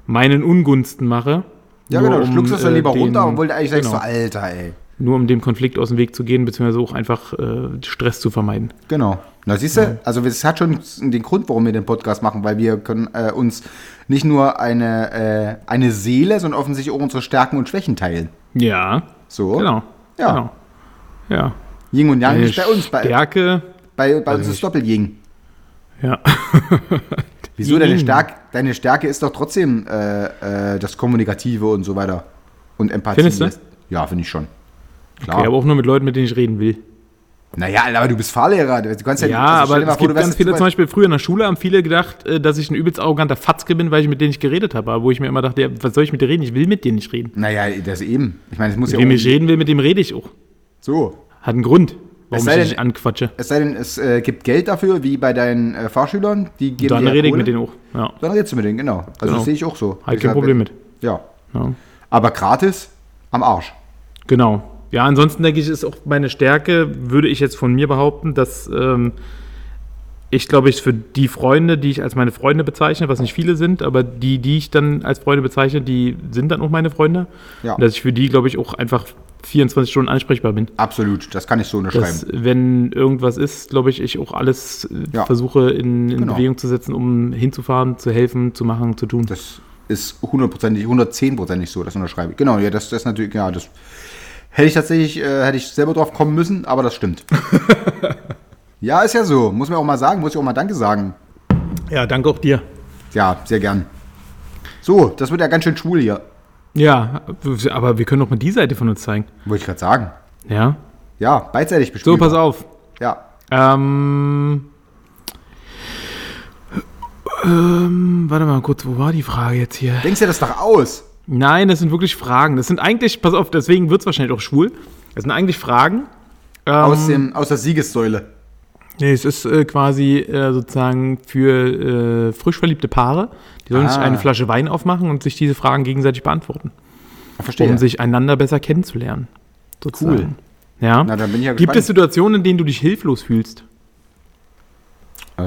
meinen Ungunsten mache. Ja, genau. Du um, schluckst es dann äh, lieber den- runter, obwohl du eigentlich sagst, genau, so, Alter, ey. Nur um dem Konflikt aus dem Weg zu gehen, beziehungsweise auch einfach äh, Stress zu vermeiden. Genau. Na, siehst du, also es hat schon den Grund, warum wir den Podcast machen, weil wir können äh, uns nicht nur eine, äh, eine Seele, sondern offensichtlich auch unsere Stärken und Schwächen teilen. Ja, So. genau. Ja. Genau. Ja. Yin und Yang Eine nicht bei uns, bei, Stärke. bei, bei uns Also ist Doppel-Yin. Ja. *laughs* Wieso? Deine, Yin. Stärk, deine Stärke ist doch trotzdem äh, äh, das Kommunikative und so weiter. Und Empathie. Findest du? Ja, finde ich schon. Klar. Okay, aber auch nur mit Leuten, mit denen ich reden will. naja, aber du bist Fahrlehrer. Du kannst ja, Ja, also aber es vor, gibt ganz viele, zum Beispiel früher in der Schule haben viele gedacht, äh, dass ich ein übelst arroganter Fatzke bin, weil ich mit denen nicht geredet habe. Aber wo ich mir immer dachte, ja, was soll ich mit dir reden? Ich will mit dir nicht reden. Naja, das eben. Ich meine, es muss Mit ja wem ich reden will, mit dem rede ich auch. So. Hat einen Grund, warum sei ich denn- dich anquatsche. Es sei denn, es äh, gibt Geld dafür, wie bei deinen äh, Fahrschülern. Die geben Dann rede ich mit denen auch. Ja, Dann redest du mit denen, genau. Also Genau. das sehe ich auch so. halt Ich kein Problem mit. Ja. Ja. Aber gratis am Arsch. Genau. Ja, ansonsten denke ich, ist auch meine Stärke, würde ich jetzt von mir behaupten, dass ähm, ich glaube ich für die Freunde, die ich als meine Freunde bezeichne, was nicht viele sind, aber die, die ich dann als Freunde bezeichne, die sind dann auch meine Freunde. Ja. Dass ich für die, glaube ich, auch einfach 24 Stunden ansprechbar bin. Absolut. Das kann ich so unterschreiben. Dass, wenn irgendwas ist, glaube ich, ich auch alles äh, Ja. versuche in, in Genau. Bewegung zu setzen, um hinzufahren, zu helfen, zu machen, zu tun. Das ist hundertprozentig, 110%ig so, das unterschreibe ich. Genau, ja, das, das natürlich, ja, das hätte ich tatsächlich, äh, hätte ich selber drauf kommen müssen, aber das stimmt. *laughs* ja, ist ja so. Muss man auch mal sagen, muss ich auch mal Danke sagen. Ja, danke auch dir. Ja, sehr gern. So, das wird ja ganz schön schwul hier. Ja, aber wir können doch mal die Seite von uns zeigen. Wollte ich gerade sagen. Ja. Ja, beidseitig So, bespielt. pass auf. Ja. Ähm, ähm, warte mal kurz, wo war die Frage jetzt hier? Denkst du das doch aus? Nein, das sind wirklich Fragen. Das sind eigentlich, pass auf, deswegen wird es wahrscheinlich auch schwul. Das sind eigentlich Fragen. Ähm, Aus, dem, aus der Siegessäule. Nee, es ist äh, quasi äh, sozusagen für äh, frisch verliebte Paare. Die sollen sich Ah. eine Flasche Wein aufmachen und sich diese Fragen gegenseitig beantworten, Verstehe. um sich einander besser kennenzulernen. Sozusagen. Ja. Na, dann bin ich ja Gibt gespannt. es Situationen, in denen du dich hilflos fühlst? Äh,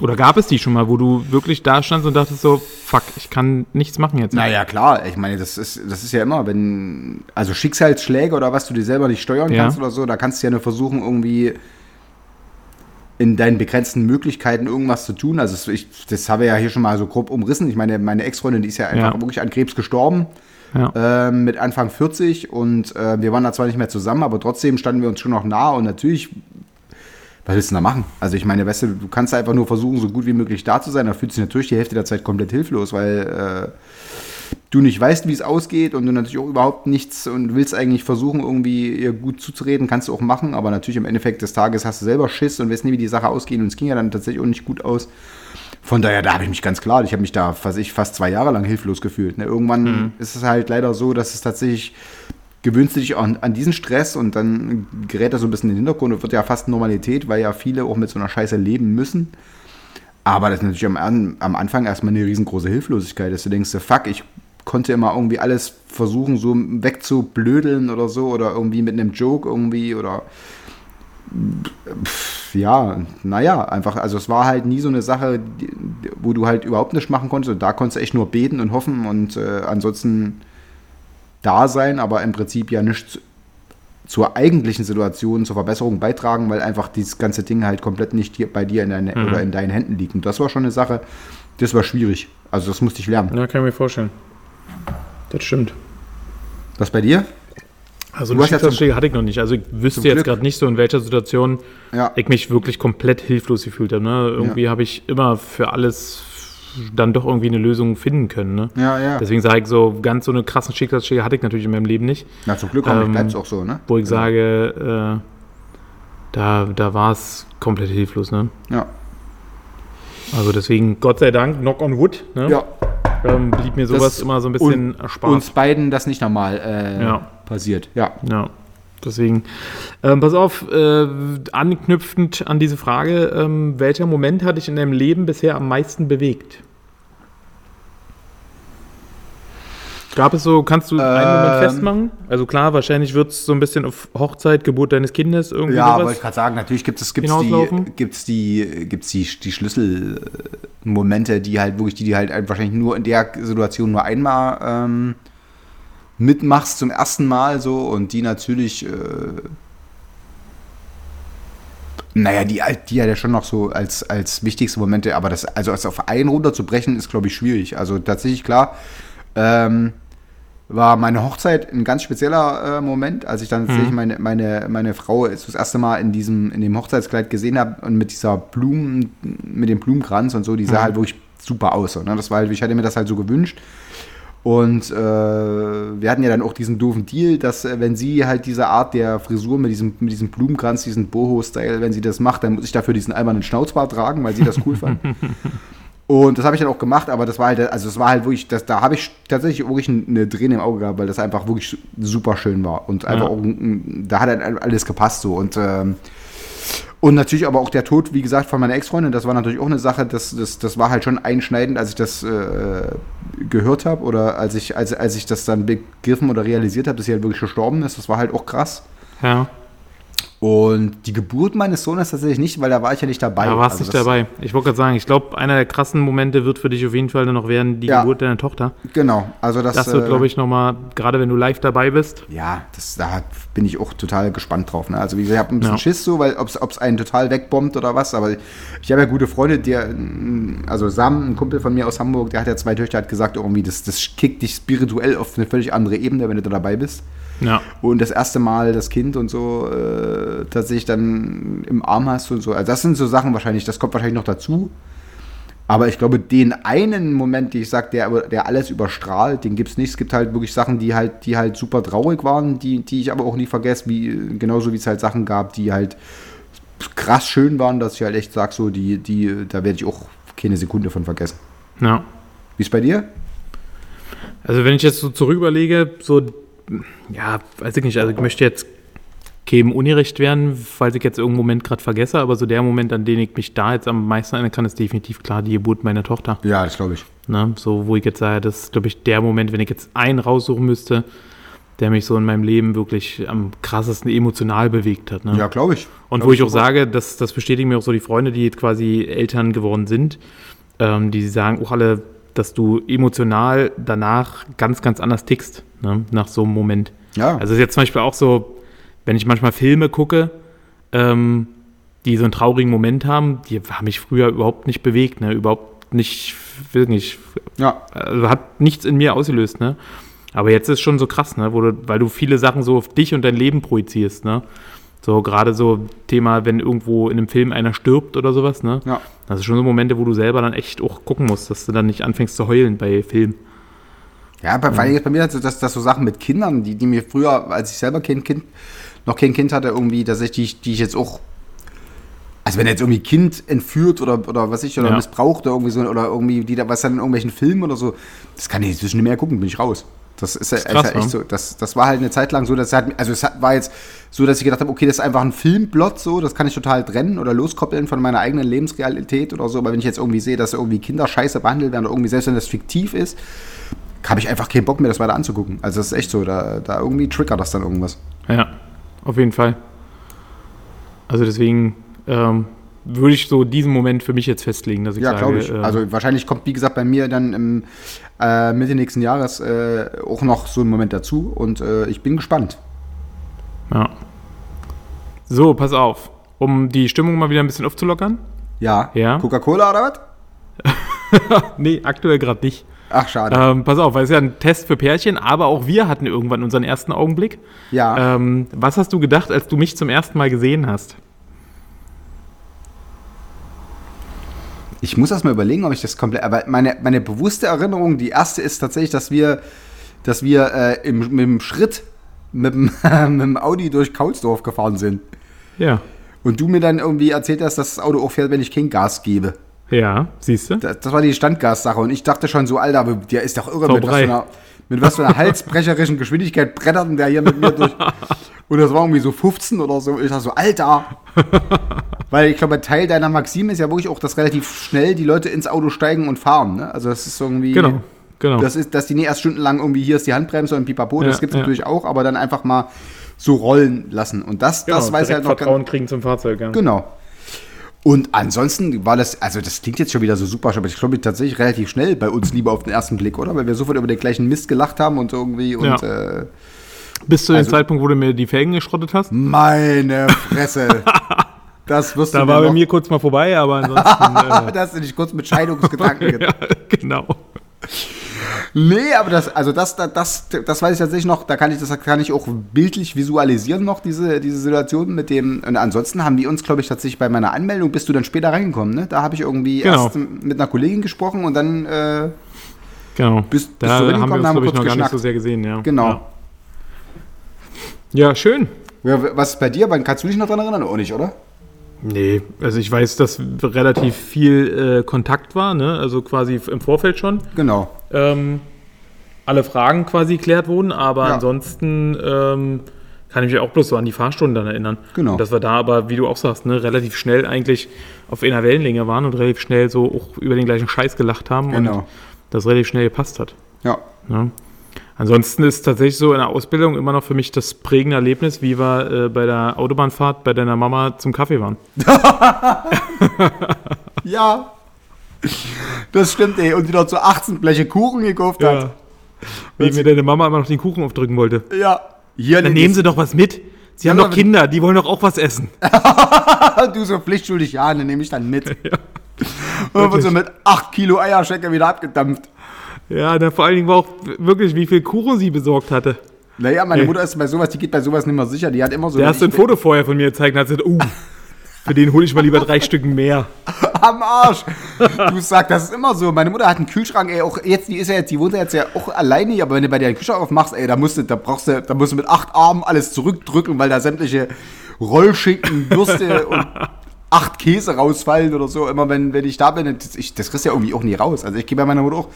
Oder gab es die schon mal, wo du wirklich da standst und dachtest so, fuck, ich kann nichts machen jetzt? naja, klar. Ich meine, das ist, das ist ja immer, wenn, also Schicksalsschläge oder was du dir selber nicht steuern Ja. kannst oder so, da kannst du ja nur versuchen, irgendwie in deinen begrenzten Möglichkeiten irgendwas zu tun. Also ich, das habe ich ja hier schon mal so grob umrissen. Ich meine, meine Ex-Freundin, die ist ja einfach Ja. wirklich an Krebs gestorben. Ja. ähm, mit Anfang 40 und äh, wir waren da zwar nicht mehr zusammen, aber trotzdem standen wir uns schon noch nah und natürlich, was willst du da machen? Also ich meine, weißt du, du kannst einfach nur versuchen, so gut wie möglich da zu sein, da fühlst du dich natürlich die Hälfte der Zeit komplett hilflos, weil äh, du nicht weißt, wie es ausgeht und du natürlich auch überhaupt nichts und willst eigentlich versuchen, irgendwie ihr gut zuzureden, kannst du auch machen, aber natürlich im Endeffekt des Tages hast du selber Schiss und weißt nie, wie die Sache ausgeht und es ging ja dann tatsächlich auch nicht gut aus. Von daher, da habe ich mich ganz klar, ich habe mich da was ich, fast zwei Jahre lang hilflos gefühlt. Ne? Irgendwann Mhm. ist es halt leider so, dass es tatsächlich gewöhnst du dich an, an diesen Stress und dann gerät er so ein bisschen in den Hintergrund und wird ja fast Normalität, weil ja viele auch mit so einer Scheiße leben müssen. Aber das ist natürlich am, am Anfang erstmal eine riesengroße Hilflosigkeit, dass du denkst, fuck, ich konnte immer irgendwie alles versuchen, so wegzublödeln oder so oder irgendwie mit einem Joke irgendwie oder ja, naja, einfach, also es war halt nie so eine Sache, wo du halt überhaupt nichts machen konntest und da konntest du echt nur beten und hoffen und äh, ansonsten da sein, aber im Prinzip ja nichts zur eigentlichen Situation, zur Verbesserung beitragen, weil einfach dieses ganze Ding halt komplett nicht bei dir in deine, oder in deinen Händen liegt. Und das war schon eine Sache, das war schwierig. Also das musste ich lernen. Ja, kann ich mir vorstellen. Das stimmt. Was bei dir? Also Du einen hast ja zum- Schicksalsschläge hatte ich noch nicht. Also ich wüsste jetzt gerade nicht so, in welcher Situation Ja. ich mich wirklich komplett hilflos gefühlt habe. Ne? Irgendwie habe ich immer für alles dann doch irgendwie eine Lösung finden können. Ne? Ja, ja. Deswegen sage ich so, ganz so eine krassen Schicksalsschläge hatte ich natürlich in meinem Leben nicht. Na, zum Glück Ähm, bleibt es auch so, ne? Wo ich sage, äh, da, da war es komplett hilflos. Ne? Ja. Also deswegen, Gott sei Dank, knock on wood, ne? Ja. Ähm, blieb mir sowas Das- immer so ein bisschen erspart. Uns beiden das nicht nochmal äh, Ja. passiert. Ja. Ja, deswegen. Ähm, pass auf, äh, anknüpfend an diese Frage, ähm, welcher Moment hat dich in deinem Leben bisher am meisten bewegt? Gab es so, kannst du einen Moment Ähm. festmachen? Also klar, wahrscheinlich wird es so ein bisschen auf Hochzeit, Geburt deines Kindes irgendwie Ja, wollte ich gerade sagen, natürlich gibt es gibt's die, gibt's die, gibt's die, die Schlüsselmomente, die halt wirklich, die, die halt wahrscheinlich nur in der Situation nur einmal ähm, mitmachst zum ersten Mal so und die natürlich, äh, naja, die, halt- die halt ja schon noch so als, als wichtigste Momente, aber das, also als auf einen runterzubrechen, ist, glaube ich, schwierig. Also tatsächlich klar, ähm, war meine Hochzeit ein ganz spezieller äh, Moment, als ich dann tatsächlich meine, meine, meine Frau das erste Mal in diesem, in dem Hochzeitskleid gesehen habe und mit dieser Blumen, mit dem Blumenkranz und so, die sah halt wirklich super aus. So, ne? Das war halt, ich hatte mir das halt so gewünscht. Und äh, wir hatten ja dann auch diesen doofen Deal, dass äh, wenn sie halt diese Art der Frisur mit diesem, mit diesem Blumenkranz, diesen Boho-Style, wenn sie das macht, dann muss ich dafür diesen albernen Schnauzbart tragen, weil sie das cool fand. *laughs* Und das habe ich dann auch gemacht, aber das war halt, also es war halt wirklich, das, da habe ich tatsächlich wirklich eine Träne im Auge gehabt, weil das einfach wirklich super schön war. Und einfach Ja. auch, da hat halt alles gepasst so. Und, ähm, und natürlich aber auch der Tod, wie gesagt, von meiner Ex-Freundin, das war natürlich auch eine Sache, das, das, das war halt schon einschneidend, als ich das äh, gehört habe oder als ich, als, als ich das dann begriffen oder realisiert habe, dass sie halt wirklich gestorben ist. Das war halt auch krass. Ja, Und die Geburt meines Sohnes tatsächlich nicht, weil da war ich ja nicht dabei. da warst Also nicht dabei. Ich wollte gerade sagen, ich glaube, einer der krassen Momente wird für dich auf jeden Fall noch werden die Ja. Geburt deiner Tochter. Genau, also das, Das wird, äh, glaube ich, nochmal, gerade wenn du live dabei bist. Ja, das, da bin ich auch total gespannt drauf. Ne? Also wie gesagt, ich habe ein bisschen Ja. Schiss so, weil ob es einen total wegbombt oder was, aber ich habe ja gute Freunde, der, also Sam, ein Kumpel von mir aus Hamburg, der hat ja zwei Töchter, hat gesagt, irgendwie, das, das kickt dich spirituell auf eine völlig andere Ebene, wenn du da dabei bist. Ja. Und das erste Mal das Kind und so äh, tatsächlich dann im Arm hast und so. Also das sind so Sachen wahrscheinlich, das kommt wahrscheinlich noch dazu. Aber ich glaube, den einen Moment, den ich sage, der, der alles überstrahlt, den gibt es nicht. Es gibt halt wirklich Sachen, die halt, die halt super traurig waren, die, die ich aber auch nie vergesse, wie, genauso wie es halt Sachen gab, die halt krass schön waren, dass ich halt echt sage, so, die, die, da werde ich auch keine Sekunde von vergessen. Ja. Wie ist bei dir? Also wenn ich jetzt so zurück überlege, so, ja, weiß ich nicht, also ich möchte jetzt keinem ungerecht werden, falls ich jetzt irgendeinen Moment gerade vergesse, aber so der Moment, an den ich mich da jetzt am meisten erinnern kann, ist definitiv klar die Geburt meiner Tochter. Ja, das glaube ich. Ne? So, wo ich jetzt sage, das ist, glaube ich, der Moment, wenn ich jetzt einen raussuchen müsste, der mich so in meinem Leben wirklich am krassesten emotional bewegt hat. Ne? Ja, glaube ich. Und Glaub wo ich auch sofort. sage, das, das bestätigen mir auch so die Freunde, die jetzt quasi Eltern geworden sind, ähm, die sagen auch alle, dass du emotional danach ganz, ganz anders tickst, ne? nach so einem Moment. Ja. Also es ist jetzt zum Beispiel auch so, wenn ich manchmal Filme gucke, ähm, die so einen traurigen Moment haben, die haben mich früher überhaupt nicht bewegt, ne? überhaupt nicht, will nicht, ja, also hat nichts in mir ausgelöst, ne? Aber jetzt ist schon so krass, ne? Wo du, weil du viele Sachen so auf dich und dein Leben projizierst, ne? So gerade so Thema, wenn irgendwo in einem Film einer stirbt oder sowas, ne? ja. Das ist schon so Momente, wo du selber dann echt auch gucken musst, dass du dann nicht anfängst zu heulen bei Film. Ja, bei, allem jetzt bei mir, also das, das so Sachen mit Kindern, die, die mir früher, als ich selber kein Kind, noch kein Kind hatte, irgendwie, dass ich die, die ich jetzt auch. Also wenn jetzt irgendwie Kind entführt oder, oder was ich, oder Ja. missbraucht oder irgendwie so, oder irgendwie, die da, was dann in irgendwelchen Filmen oder so, das kann ich inzwischen nicht mehr gucken, bin ich raus. Das ist, ja- ist, krass, ja echt ne? so. Das, das war halt eine Zeit lang so, dass hat, also es hat, war jetzt so, dass ich gedacht habe, okay, das ist einfach ein Filmplot so, das kann ich total trennen oder loskoppeln von meiner eigenen Lebensrealität oder so. Aber wenn ich jetzt irgendwie sehe, dass irgendwie Kinder scheiße behandelt werden oder irgendwie, selbst wenn das fiktiv ist, habe ich einfach keinen Bock mehr, das weiter anzugucken. Also das ist echt so, da, da irgendwie triggert das dann irgendwas. Ja, auf jeden Fall. Also deswegen ähm, würde ich so diesen Moment für mich jetzt festlegen, dass ich Ja, sage, glaube ich. äh, also wahrscheinlich kommt, wie gesagt, bei mir dann im äh, Mitte nächsten Jahres äh, auch noch so ein Moment dazu und äh, ich bin gespannt. ja. So, pass auf. Um die Stimmung mal wieder ein bisschen aufzulockern. Ja. Ja. Coca-Cola oder was? *laughs* Nee, aktuell gerade nicht. Ach, schade. Ähm, pass auf, weil es ja ein Test für Pärchen, aber auch wir hatten irgendwann unseren ersten Augenblick. ja. Ähm, was hast du gedacht, als du mich zum ersten Mal gesehen hast? Ich muss erst mal überlegen, ob ich das komplett. Aber meine, meine bewusste Erinnerung, die erste ist tatsächlich, dass wir, dass wir äh, im, mit dem Schritt mit dem, *laughs* mit dem Audi durch Kaulsdorf gefahren sind. Ja. Und du mir dann irgendwie erzählt hast, dass das Auto auch fährt, wenn ich kein Gas gebe. Ja, siehst du? Das, das war die Standgassache. Und ich dachte schon so, Alter, der ist doch irre, mit was, einer, mit was für einer *laughs* halsbrecherischen Geschwindigkeit brettert der hier mit mir durch. *laughs* Und das war irgendwie so 15 oder so. Ich dachte so, Alter. *laughs* Weil ich glaube, ein Teil deiner Maxime ist ja wirklich auch, dass relativ schnell die Leute ins Auto steigen und fahren. Ne? Also das ist irgendwie. Genau, genau. Das ist, dass die nicht erst stundenlang irgendwie hier ist die Handbremse und pipapo, das Ja, gibt es ja. natürlich auch, aber dann einfach mal so rollen lassen. Und das, das weiß ich halt noch Genau, Vertrauen kriegen zum Fahrzeug, ja. Genau. Und ansonsten war das, also das klingt jetzt schon wieder so super, aber ich glaube tatsächlich relativ schnell bei uns lieber auf den ersten Blick, oder? Weil wir sofort über den gleichen Mist gelacht haben und irgendwie und Ja. äh, Bis zu dem Also- Zeitpunkt, wo du mir die Felgen geschrottet hast. meine *laughs* Fresse. das wirst Da du war bei mir kurz mal vorbei, aber ansonsten. *laughs* äh, da hast du dich kurz mit Scheidungsgedanken *laughs* gedacht. ja, genau. Nee, aber das, also das, das, das, das weiß ich tatsächlich noch, da kann ich, das kann ich auch bildlich visualisieren noch, diese, diese Situation mit dem, und ansonsten haben die uns, glaube ich, tatsächlich bei meiner Anmeldung, bist du dann später reingekommen, ne? Da habe ich irgendwie Genau. erst mit einer Kollegin gesprochen und dann, äh, Genau. Bist- bist da du haben wir uns, glaube ich, kurz noch gar nicht geschnackt. so sehr gesehen, ja. genau. Ja, ja schön. Ja, was ist bei dir? Kannst du dich noch dran erinnern? Auch nicht, oder? Nee, also ich weiß, dass relativ viel äh, Kontakt war, ne? Also quasi im Vorfeld schon. Genau. ähm, alle Fragen quasi geklärt wurden, aber Ja. ansonsten ähm, kann ich mich auch bloß so an die Fahrstunden dann erinnern. Genau. Und dass wir da aber, wie du auch sagst, ne, relativ schnell eigentlich auf einer Wellenlänge waren und relativ schnell so auch über den gleichen Scheiß gelacht haben und Genau. das relativ schnell gepasst hat. Ja. Ne? Ansonsten ist tatsächlich so in der Ausbildung immer noch für mich das prägende Erlebnis, wie wir äh, bei der Autobahnfahrt bei deiner Mama zum Kaffee waren. *laughs* Ja. Das stimmt, ey. Und die noch zu 18 Bleche Kuchen gekauft hat. Wie mir deine Mama immer noch den Kuchen aufdrücken wollte. Ja. Hier Dann nehmen Sie doch was mit. Sie haben Ja, doch Kinder, die wollen doch auch was essen. *laughs* Du so pflichtschuldig, ja, dann nehme ich dann mit. *laughs* Und dann wird so mit 8 Kilo Eierschecke wieder abgedampft. Ja, da vor allen Dingen war auch wirklich, wie viel Kuchen sie besorgt hatte. Naja, meine Ey. Mutter ist bei sowas, die geht bei sowas nicht mehr sicher. Die hat immer so. Der wenn hast du ein Foto vorher von mir gezeigt und hat gesagt, uh, für den hole ich mal lieber drei *laughs* Stücken mehr. Am Arsch. Du sagst, das ist immer so. Meine Mutter hat einen Kühlschrank, ey, auch jetzt, die ist ja jetzt, die wohnt ja jetzt ja auch alleine hier, aber wenn du bei dir einen Kühlschrank aufmachst, ey, da musst du, da brauchst du, da musst du mit acht Armen alles zurückdrücken, weil da sämtliche Rollschinken, Würste und *laughs* acht Käse rausfallen oder so. Immer wenn, wenn ich da bin, das, ich, das kriegst du ja irgendwie auch nie raus. Also ich gehe bei meiner Mutter auch.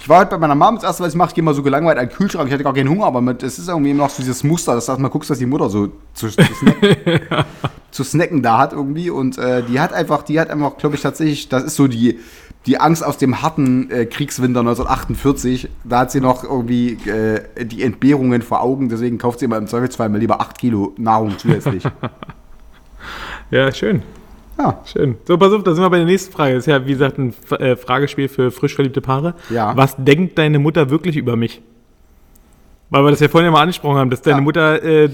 Ich war heute bei meiner Mom, das erste, was ich mache, ich gehe mal so gelangweilt an den Kühlschrank. Ich hatte gar keinen Hunger, aber es ist irgendwie immer noch so dieses Muster, dass du mal guckst, was die Mutter so zu, zu, snacken, *laughs* zu snacken da hat irgendwie. Und äh, die hat einfach, die hat einfach, glaube ich, tatsächlich, das ist so die, die Angst aus dem harten äh, Kriegswinter 1948. Da hat sie noch irgendwie äh, die Entbehrungen vor Augen, deswegen kauft sie immer im Zweifelsfall mal lieber 8 Kilo Nahrung zusätzlich. *laughs* Ja, schön. Ja. Schön. So, pass auf, da sind wir bei der nächsten Frage. Das ist ja, wie gesagt, ein äh, Fragespiel für frisch verliebte Paare. Ja. Was denkt deine Mutter wirklich über mich? Weil wir das ja vorhin ja mal angesprochen haben, dass deine Ja. Mutter äh,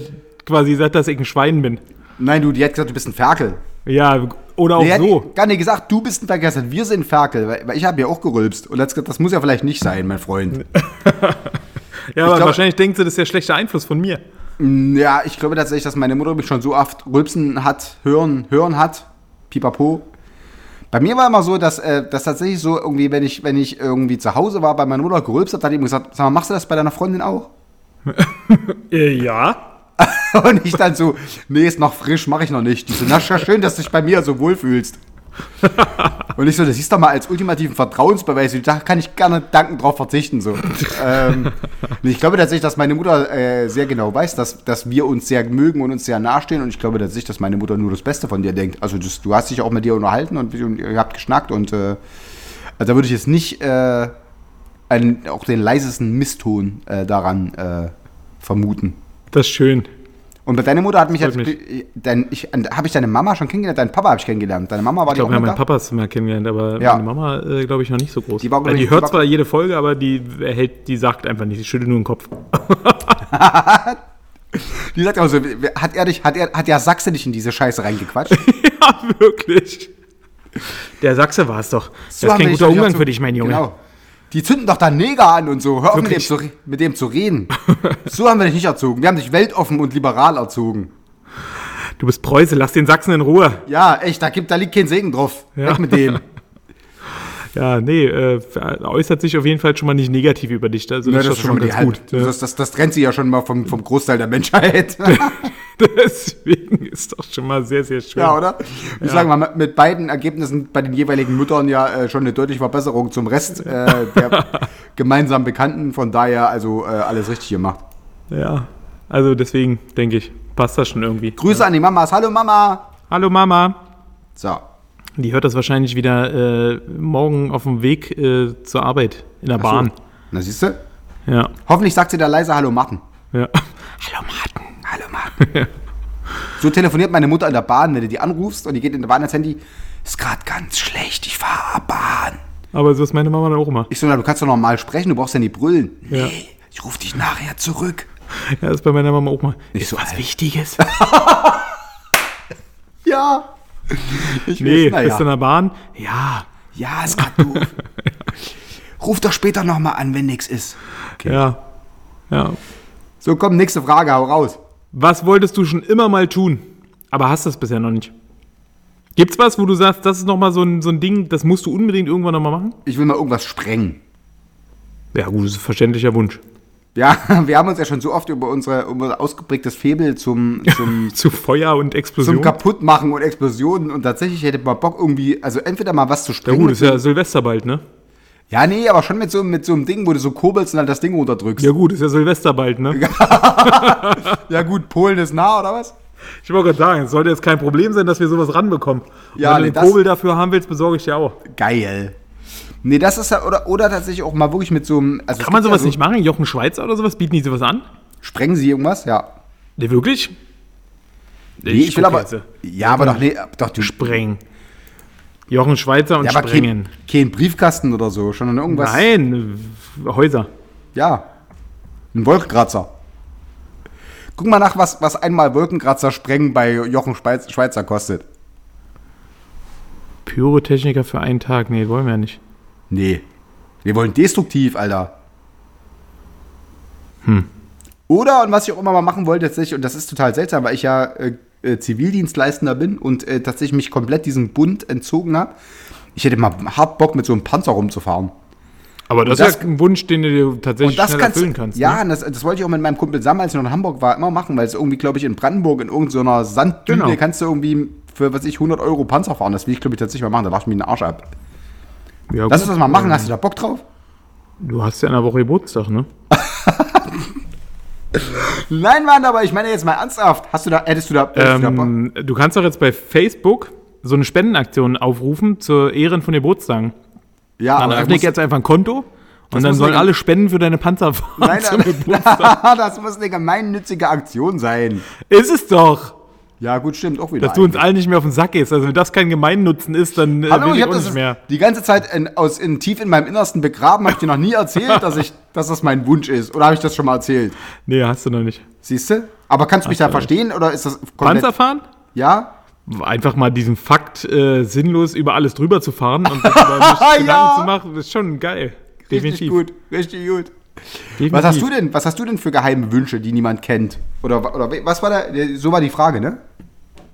quasi sagt, dass ich ein Schwein bin. Nein, du, die hat gesagt, du bist ein Ferkel. Ja, oder auch Die hat so. gar nicht gesagt, du bist ein Ferkel, wir sind Ferkel, weil, weil ich habe ja auch gerülpst. Und hat gesagt, das muss ja vielleicht nicht sein, mein Freund. *laughs* Ja, aber glaub- wahrscheinlich denkt sie, das ist ja schlechter Einfluss von mir. Ja, ich glaube tatsächlich, dass meine Mutter mich schon so oft rülpsen hat, hören, hören hat. Pipapo. Bei mir war immer so, dass äh, das tatsächlich so irgendwie, wenn ich, wenn ich irgendwie zu Hause war, bei meiner Mutter gerülpst hat, hat die immer gesagt, sag mal, machst du das bei deiner Freundin auch? *laughs* Äh, ja. *laughs* Und ich dann so, nee, ist noch frisch, mache ich noch nicht. Die so, na ist ja schön, dass du dich bei mir so wohlfühlst. Und ich so, das siehst doch mal als ultimativen Vertrauensbeweis. Da kann ich gerne danken drauf verzichten. So. ähm, ich glaube tatsächlich, dass meine Mutter äh, sehr genau weiß, dass, dass wir uns sehr mögen und uns sehr nahestehen. Und ich glaube tatsächlich, dass meine Mutter nur das Beste von dir denkt. Also das, du hast dich auch mit dir unterhalten und, und ihr habt geschnackt. Und äh, also da würde ich jetzt nicht äh, einen, auch den leisesten Misston äh, daran äh, vermuten. Das ist schön. Und bei deiner Mutter hat mich Freut jetzt, mich. dein, ich, habe ich deine Mama schon kennengelernt, deinen Papa habe ich kennengelernt. Deine Mama war Ich glaube, die haben mit meinen da? Papas mal kennengelernt, aber Ja. meine Mama, äh, glaube ich, noch nicht so groß. Die war, Weil die ich, hört die war- zwar jede Folge, aber die erhält, die sagt einfach nicht, die schüttelt nur den Kopf. *laughs* Die sagt auch so, hat er dich, hat er, hat der Sachse dich in diese Scheiße reingequatscht? *laughs* ja, wirklich. Der Sachse war es doch. das ist kein guter Umgang so- für dich, mein Junge. Genau. Die zünden doch da Neger an und so. Hör auf mit dem, zu, mit dem zu reden. *laughs* so haben wir dich nicht erzogen. Wir haben dich weltoffen und liberal erzogen. Du bist Preuße, lass den Sachsen in Ruhe. Ja, echt, da, gibt, da liegt kein Segen drauf. Ja. Weg mit dem. *laughs* Ja, nee, äh, äußert sich auf jeden Fall schon mal nicht negativ über dich. Also das, Ja, ist doch schon mal ganz halb- gut. Ja. Das, das, das trennt sie ja schon mal vom, vom Großteil der Menschheit. *laughs* *laughs* Deswegen ist doch schon mal sehr, sehr schön. Ja, oder? Ich sage mal, mit beiden Ergebnissen bei den jeweiligen Müttern ja äh, schon eine deutliche Verbesserung zum Rest äh, der *laughs* gemeinsamen Bekannten. Von daher also äh, alles richtig gemacht. Ja, also deswegen denke ich, passt das schon irgendwie. Grüße an die Mamas. Hallo Mama. Hallo Mama. So. Die hört das wahrscheinlich wieder äh, morgen auf dem Weg äh, zur Arbeit in der Bahn. So. Na siehst du? Ja. Hoffentlich sagt sie da leise Hallo Martin. ja. Hallo Martin. Hallo Martin. *laughs* so telefoniert meine Mutter in der Bahn, wenn du die anrufst und die geht in der Bahn ans Handy. Ist gerade ganz schlecht, ich fahre Bahn. Aber so ist meine Mama dann auch immer. Ich so, na, du kannst doch normal sprechen, du brauchst ja nicht brüllen. Ja. Nee, ich rufe dich nachher zurück. Ja, ist bei meiner Mama auch mal. Nicht ist so was alt. Wichtiges? *laughs* Ja. Ich nee, weiß, bist du in ja. der Bahn? Ja. ja, ist grad doof. Ruf doch später nochmal an, wenn nix ist. Ja. Ja. So, komm, nächste Frage, hau raus. Was wolltest du schon immer mal tun, aber hast das bisher noch nicht? Gibt's was, wo du sagst, das ist nochmal so ein, so ein Ding, das musst du unbedingt irgendwann nochmal machen? Ich will mal irgendwas sprengen. Ja, gut, das ist ein verständlicher Wunsch. Ja, *laughs* wir haben uns ja schon so oft über, unsere, über unser ausgeprägtes Faible zum, zum, *laughs* Zu Feuer und Explosion. zum Kaputtmachen und Explosionen und tatsächlich hätte man Bock irgendwie, also entweder mal was zu ja sprengen. gut, ist ja Silvester bald, ne? Ja, nee, aber schon mit so, mit so einem Ding, wo du so kurbelst und dann das Ding runterdrückst. Ja gut, ist ja Silvester bald, ne? *laughs* Ja gut, Polen ist nah, oder was? Ich wollte gerade sagen, es sollte jetzt kein Problem sein, dass wir sowas ranbekommen. Und Ja, wenn nee, du einen Kurbel dafür haben willst, besorge ich dir auch. Geil. Nee, das ist ja, oder, oder tatsächlich auch mal wirklich mit so einem, also Kann man gibt ja sowas so, nicht machen? Jochen Schweizer oder sowas? Bieten die sowas an? Sprengen sie irgendwas? Ja. Ne, wirklich? Nee, ich, will guck aber, jetzt. ja, aber doch, nee, doch, du, Sprengen. Jochen Schweizer und ja, aber Sprengen. kein, kein Briefkasten oder so, sondern irgendwas. Nein, Häuser. Ja. Ein Wolkenkratzer. Guck mal nach, was, was einmal Wolkenkratzer sprengen bei Jochen Schweiz, Schweizer kostet. Pyrotechniker für einen Tag. Nee, wollen wir ja nicht. Nee. Wir wollen destruktiv, Alter. Hm. Oder, und was ich auch immer mal machen wollte, tatsächlich, und das ist total seltsam, weil ich ja äh, äh, Zivildienstleistender bin und äh, tatsächlich mich komplett diesem Bund entzogen habe. Ich hätte mal hart Bock, mit so einem Panzer rumzufahren. Aber das, das- ist ja ein Wunsch, den du dir tatsächlich schnell kannst erfüllen kannst. Ja, ne? das, das wollte ich auch mit meinem Kumpel Sam, als ich noch in Hamburg war, immer machen, weil es irgendwie, glaube ich, in Brandenburg in irgendeiner Sanddüne Genau. kannst du irgendwie für, was ich, 100 Euro Panzer fahren. Das will ich, glaube ich, tatsächlich mal machen. Da lache ich mir den Arsch ab. ja, Lass uns das mal machen. Hast du da Bock drauf? Du hast ja in einer Woche Geburtstag, ne? *laughs* *laughs* Nein, Mann, aber ich meine jetzt mal ernsthaft. Hast du da, hättest du da, hättest du da? Ähm, du kannst doch jetzt bei Facebook so eine Spendenaktion aufrufen zur Ehren von Geburtstagen. Ja, Dann öffne ich jetzt einfach ein Konto und dann sollen alle spenden für deine Panzerfahrt. Nein, zum nein, *laughs* Geburtstag. das muss eine gemeinnützige Aktion sein. Ist es doch. Ja, gut, stimmt, auch wieder. Dass du uns allen nicht mehr auf den Sack gehst. Also wenn das kein Gemeinnutzen ist, dann äh, Hallo, will ich ich habe auch das nicht mehr. die ganze Zeit in, aus, in, tief in meinem Innersten begraben. Habe ich dir noch nie erzählt, dass, ich, dass das mein Wunsch ist? Oder habe ich das schon mal erzählt? Nee, hast du noch nicht. Siehst du? Aber kannst du mich da verstehen oder ist das komplett? Panzerfahren? Ja? Einfach mal diesen Fakt äh, sinnlos über alles drüber zu fahren und sich über *laughs* nichts Ja. Gedanken zu machen, ist schon geil. Richtig Definitiv. gut, richtig gut. Definitiv. Was hast du denn? Was hast du denn für geheime Wünsche, die niemand kennt? Oder, oder was war da? So war die Frage, ne?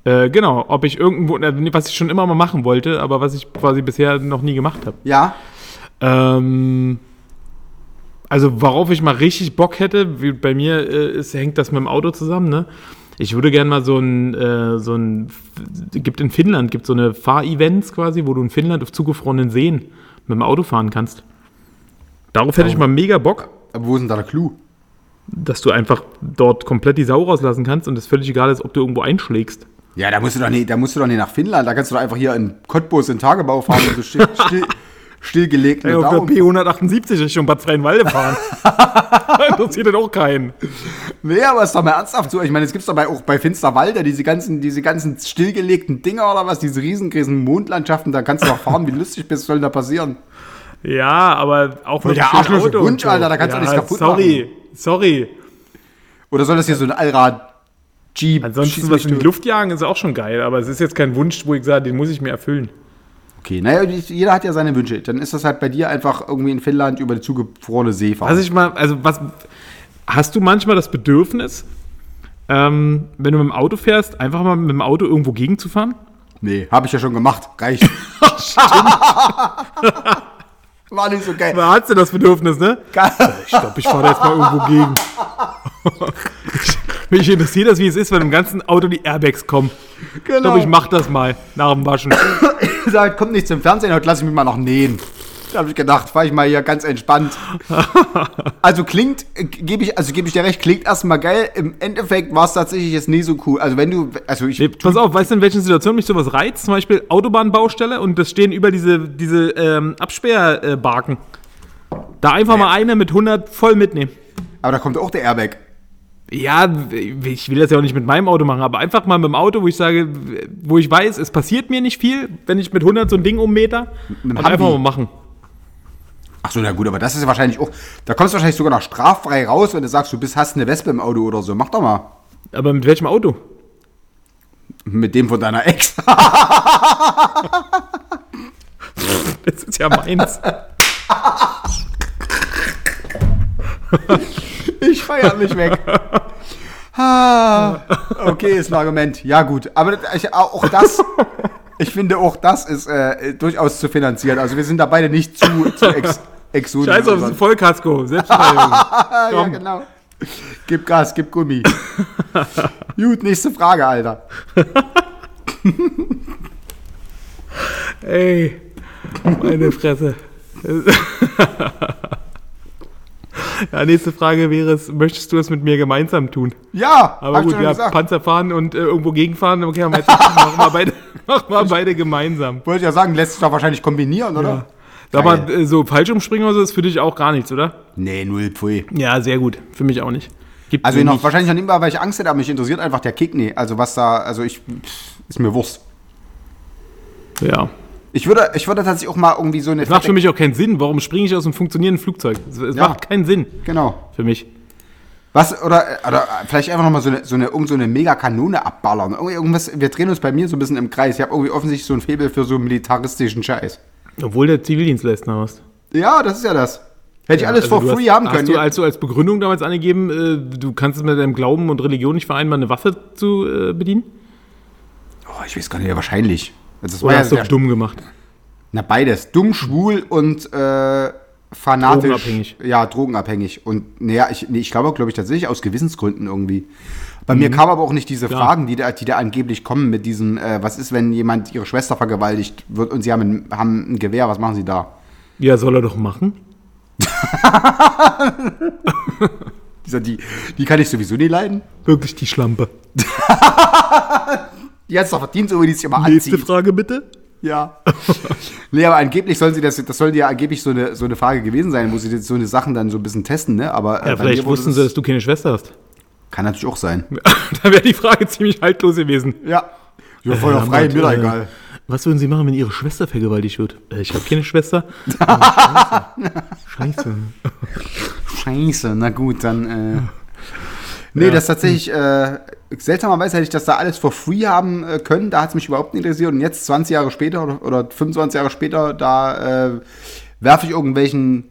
Äh, genau, ob ich irgendwo, äh, was ich schon immer mal machen wollte, aber was ich quasi bisher noch nie gemacht habe. Ja. Ähm, Also, worauf ich mal richtig Bock hätte, wie bei mir äh, ist, hängt das mit dem Auto zusammen, ne? Ich würde gerne mal so ein, äh, so ein, gibt in Finnland, gibt so eine Fahrevents quasi, wo du in Finnland auf zugefrorenen Seen mit dem Auto fahren kannst. Darauf hätte ich mal mega Bock, Aber wo ist denn da der Clou? dass du einfach dort komplett die Sau rauslassen kannst und es völlig egal ist, ob du irgendwo einschlägst. Ja, da musst du doch nicht, da musst du doch nicht nach Finnland. Da kannst du doch einfach hier in Cottbus in Tagebau fahren und so still, still, stillgelegten Ja, auf der Daumen. P178 Richtung Bad Freienwalde fahren. *laughs* Interessiert dann auch keinen. Nee, aber ist doch mal ernsthaft so. Ich meine, es gibt doch bei, auch bei Finsterwalde diese ganzen, diese ganzen stillgelegten Dinger oder was, diese riesengroßen Mondlandschaften, da kannst du doch fahren, wie lustig bist, soll denn da passieren? Ja, aber auch mit der arschlose Auto Wunsch, Alter, da kannst du ja, nichts kaputt sorry, sorry. Oder soll das hier so ein Allrad Jeep Ansonsten was in die? Luft jagen ist auch schon geil, aber es ist jetzt kein Wunsch, wo ich sage, den muss ich mir erfüllen. Okay, naja, jeder hat ja seine Wünsche. Dann ist das halt bei dir einfach irgendwie in Finnland über die zugefrorene See fahren. Was ich mal, also was, hast du manchmal das Bedürfnis, ähm, wenn du mit dem Auto fährst, einfach mal mit dem Auto irgendwo gegenzufahren? nee, habe ich ja schon gemacht. Reicht. *laughs* War nicht so geil. Da hast du das Bedürfnis, ne? Geil. Ich glaube, ich fahre da jetzt mal irgendwo gegen. *laughs* Mich interessiert das, wie es ist, wenn im ganzen Auto die Airbags kommen. Ich Genau. glaube, ich mache das mal nach dem Waschen. *coughs* gesagt, kommt nicht zum Fernsehen, heute lasse ich mich mal noch nähen. Da habe ich gedacht, fahre ich mal hier ganz entspannt. *laughs* Also klingt, äh, gebe ich, also gebe ich dir recht, klingt erstmal geil. Im Endeffekt war es tatsächlich jetzt nie so cool. Also wenn du, also ich, Nee, pass auf, weißt du, in welchen Situationen mich sowas reizt? Zum Beispiel Autobahnbaustelle und das stehen über diese, diese ähm, Absperrbarken. Da einfach mal eine mit 100 voll mitnehmen. aber da kommt auch der Airbag. Ja, ich will das ja auch nicht mit meinem Auto machen, aber einfach mal mit dem Auto, wo ich sage, wo ich weiß, es passiert mir nicht viel, wenn ich mit 100 so ein Ding ummeter. Und einfach mal machen. Ach so, na gut, aber das ist ja wahrscheinlich auch, da kommst du wahrscheinlich sogar noch straffrei raus, wenn du sagst, du bist, hast eine Wespe im Auto oder so. Mach doch mal. Aber mit welchem Auto? Mit dem von deiner Ex. *laughs* Das ist ja meins. *laughs* *laughs* Ich feier mich weg. *laughs* Ah, okay, ist ein Argument. Ja, gut. Aber ich, auch das, ich finde auch das ist äh, durchaus zu finanzieren. Also wir sind da beide nicht zu, zu ex, exotisch. Scheiß auf das Vollkasko. Selbstverteidigung. *laughs* ja, Komm. genau. Gib Gas, gib Gummi. gut, nächste Frage, Alter. Ey, meine Fresse. *laughs* Ja, nächste Frage wäre es, möchtest du es mit mir gemeinsam tun? Ja, Aber gut, ja, gesagt. Panzer fahren und äh, irgendwo gegenfahren, okay, haben wir jetzt, machen, wir beide, *laughs* machen wir beide gemeinsam. Wollte ich ja sagen, lässt sich doch wahrscheinlich kombinieren, oder? Sag Geil. mal, äh, so Fallschirmspringen oder so ist für dich auch gar nichts, oder? Nee, null, pfui. Ja, sehr gut. Für mich auch nicht. Gibt Also noch, wahrscheinlich noch nicht mal, weil ich Angst hätte, aber mich interessiert einfach der Kick. Nee, also was da, also ich, pff, ist mir Wurst. Ja. Ich würde, ich würde tatsächlich auch mal irgendwie so eine. Das macht für mich auch keinen Sinn. Warum springe ich aus einem funktionierenden Flugzeug? Es, Ja. macht keinen Sinn Genau. für mich. Was, oder, oder vielleicht einfach nochmal so eine, so eine, so eine Mega-Kanone abballern. Irgendwas, wir drehen uns bei mir so ein bisschen im Kreis. Ich habe irgendwie offensichtlich so ein Faible für so militaristischen Scheiß. Obwohl der Zivildienst lässt nach was. Ja, das ist ja das. Hätte ich alles Also for free hast, haben hast können. du als, du als Begründung damals angegeben, äh, du kannst es mit deinem Glauben und Religion nicht vereinbaren, eine Waffe zu äh, bedienen? oh, ich weiß gar nicht, ja, wahrscheinlich. Also das war Oder ja hast du sehr, dumm gemacht? Na, beides. Dumm, schwul und äh, fanatisch. Drogenabhängig. Ja, drogenabhängig. Und naja, ich, nee, ich glaube, glaube ich, tatsächlich aus Gewissensgründen irgendwie. Bei Mhm. mir kamen aber auch nicht diese Fragen, die da, die da angeblich kommen mit diesem, äh, was ist, wenn jemand ihre Schwester vergewaltigt wird und sie haben ein, haben ein Gewehr, was machen sie da? Ja, soll er doch machen. *laughs* Die, die kann ich sowieso nie leiden. Wirklich die Schlampe. *laughs* Die hat es doch verdient, so wie die sich immer Nächste anzieht. Frage bitte. Ja. *laughs* nee, aber angeblich sollen sie das, das soll ja angeblich so eine, so eine Frage gewesen sein, wo sie so eine Sachen dann so ein bisschen testen, ne? Aber äh, Ja, vielleicht wussten sie, dass du keine Schwester hast. Kann natürlich auch sein. *laughs* da wäre die Frage ziemlich haltlos gewesen. Ja. Ja, voll Ja, frei, Mann, mir doch äh, egal. Was würden Sie machen, wenn Ihre Schwester vergewaltigt wird? Äh, ich habe keine Schwester. *laughs* Scheiße. Scheiße. Scheiße, na gut, dann. Äh, nee, das tatsächlich, äh, seltsamerweise hätte ich das da alles for free haben äh, können, da hat es mich überhaupt nicht interessiert. Und jetzt, 20 Jahre später oder, oder 25 Jahre später, da äh, werfe ich irgendwelchen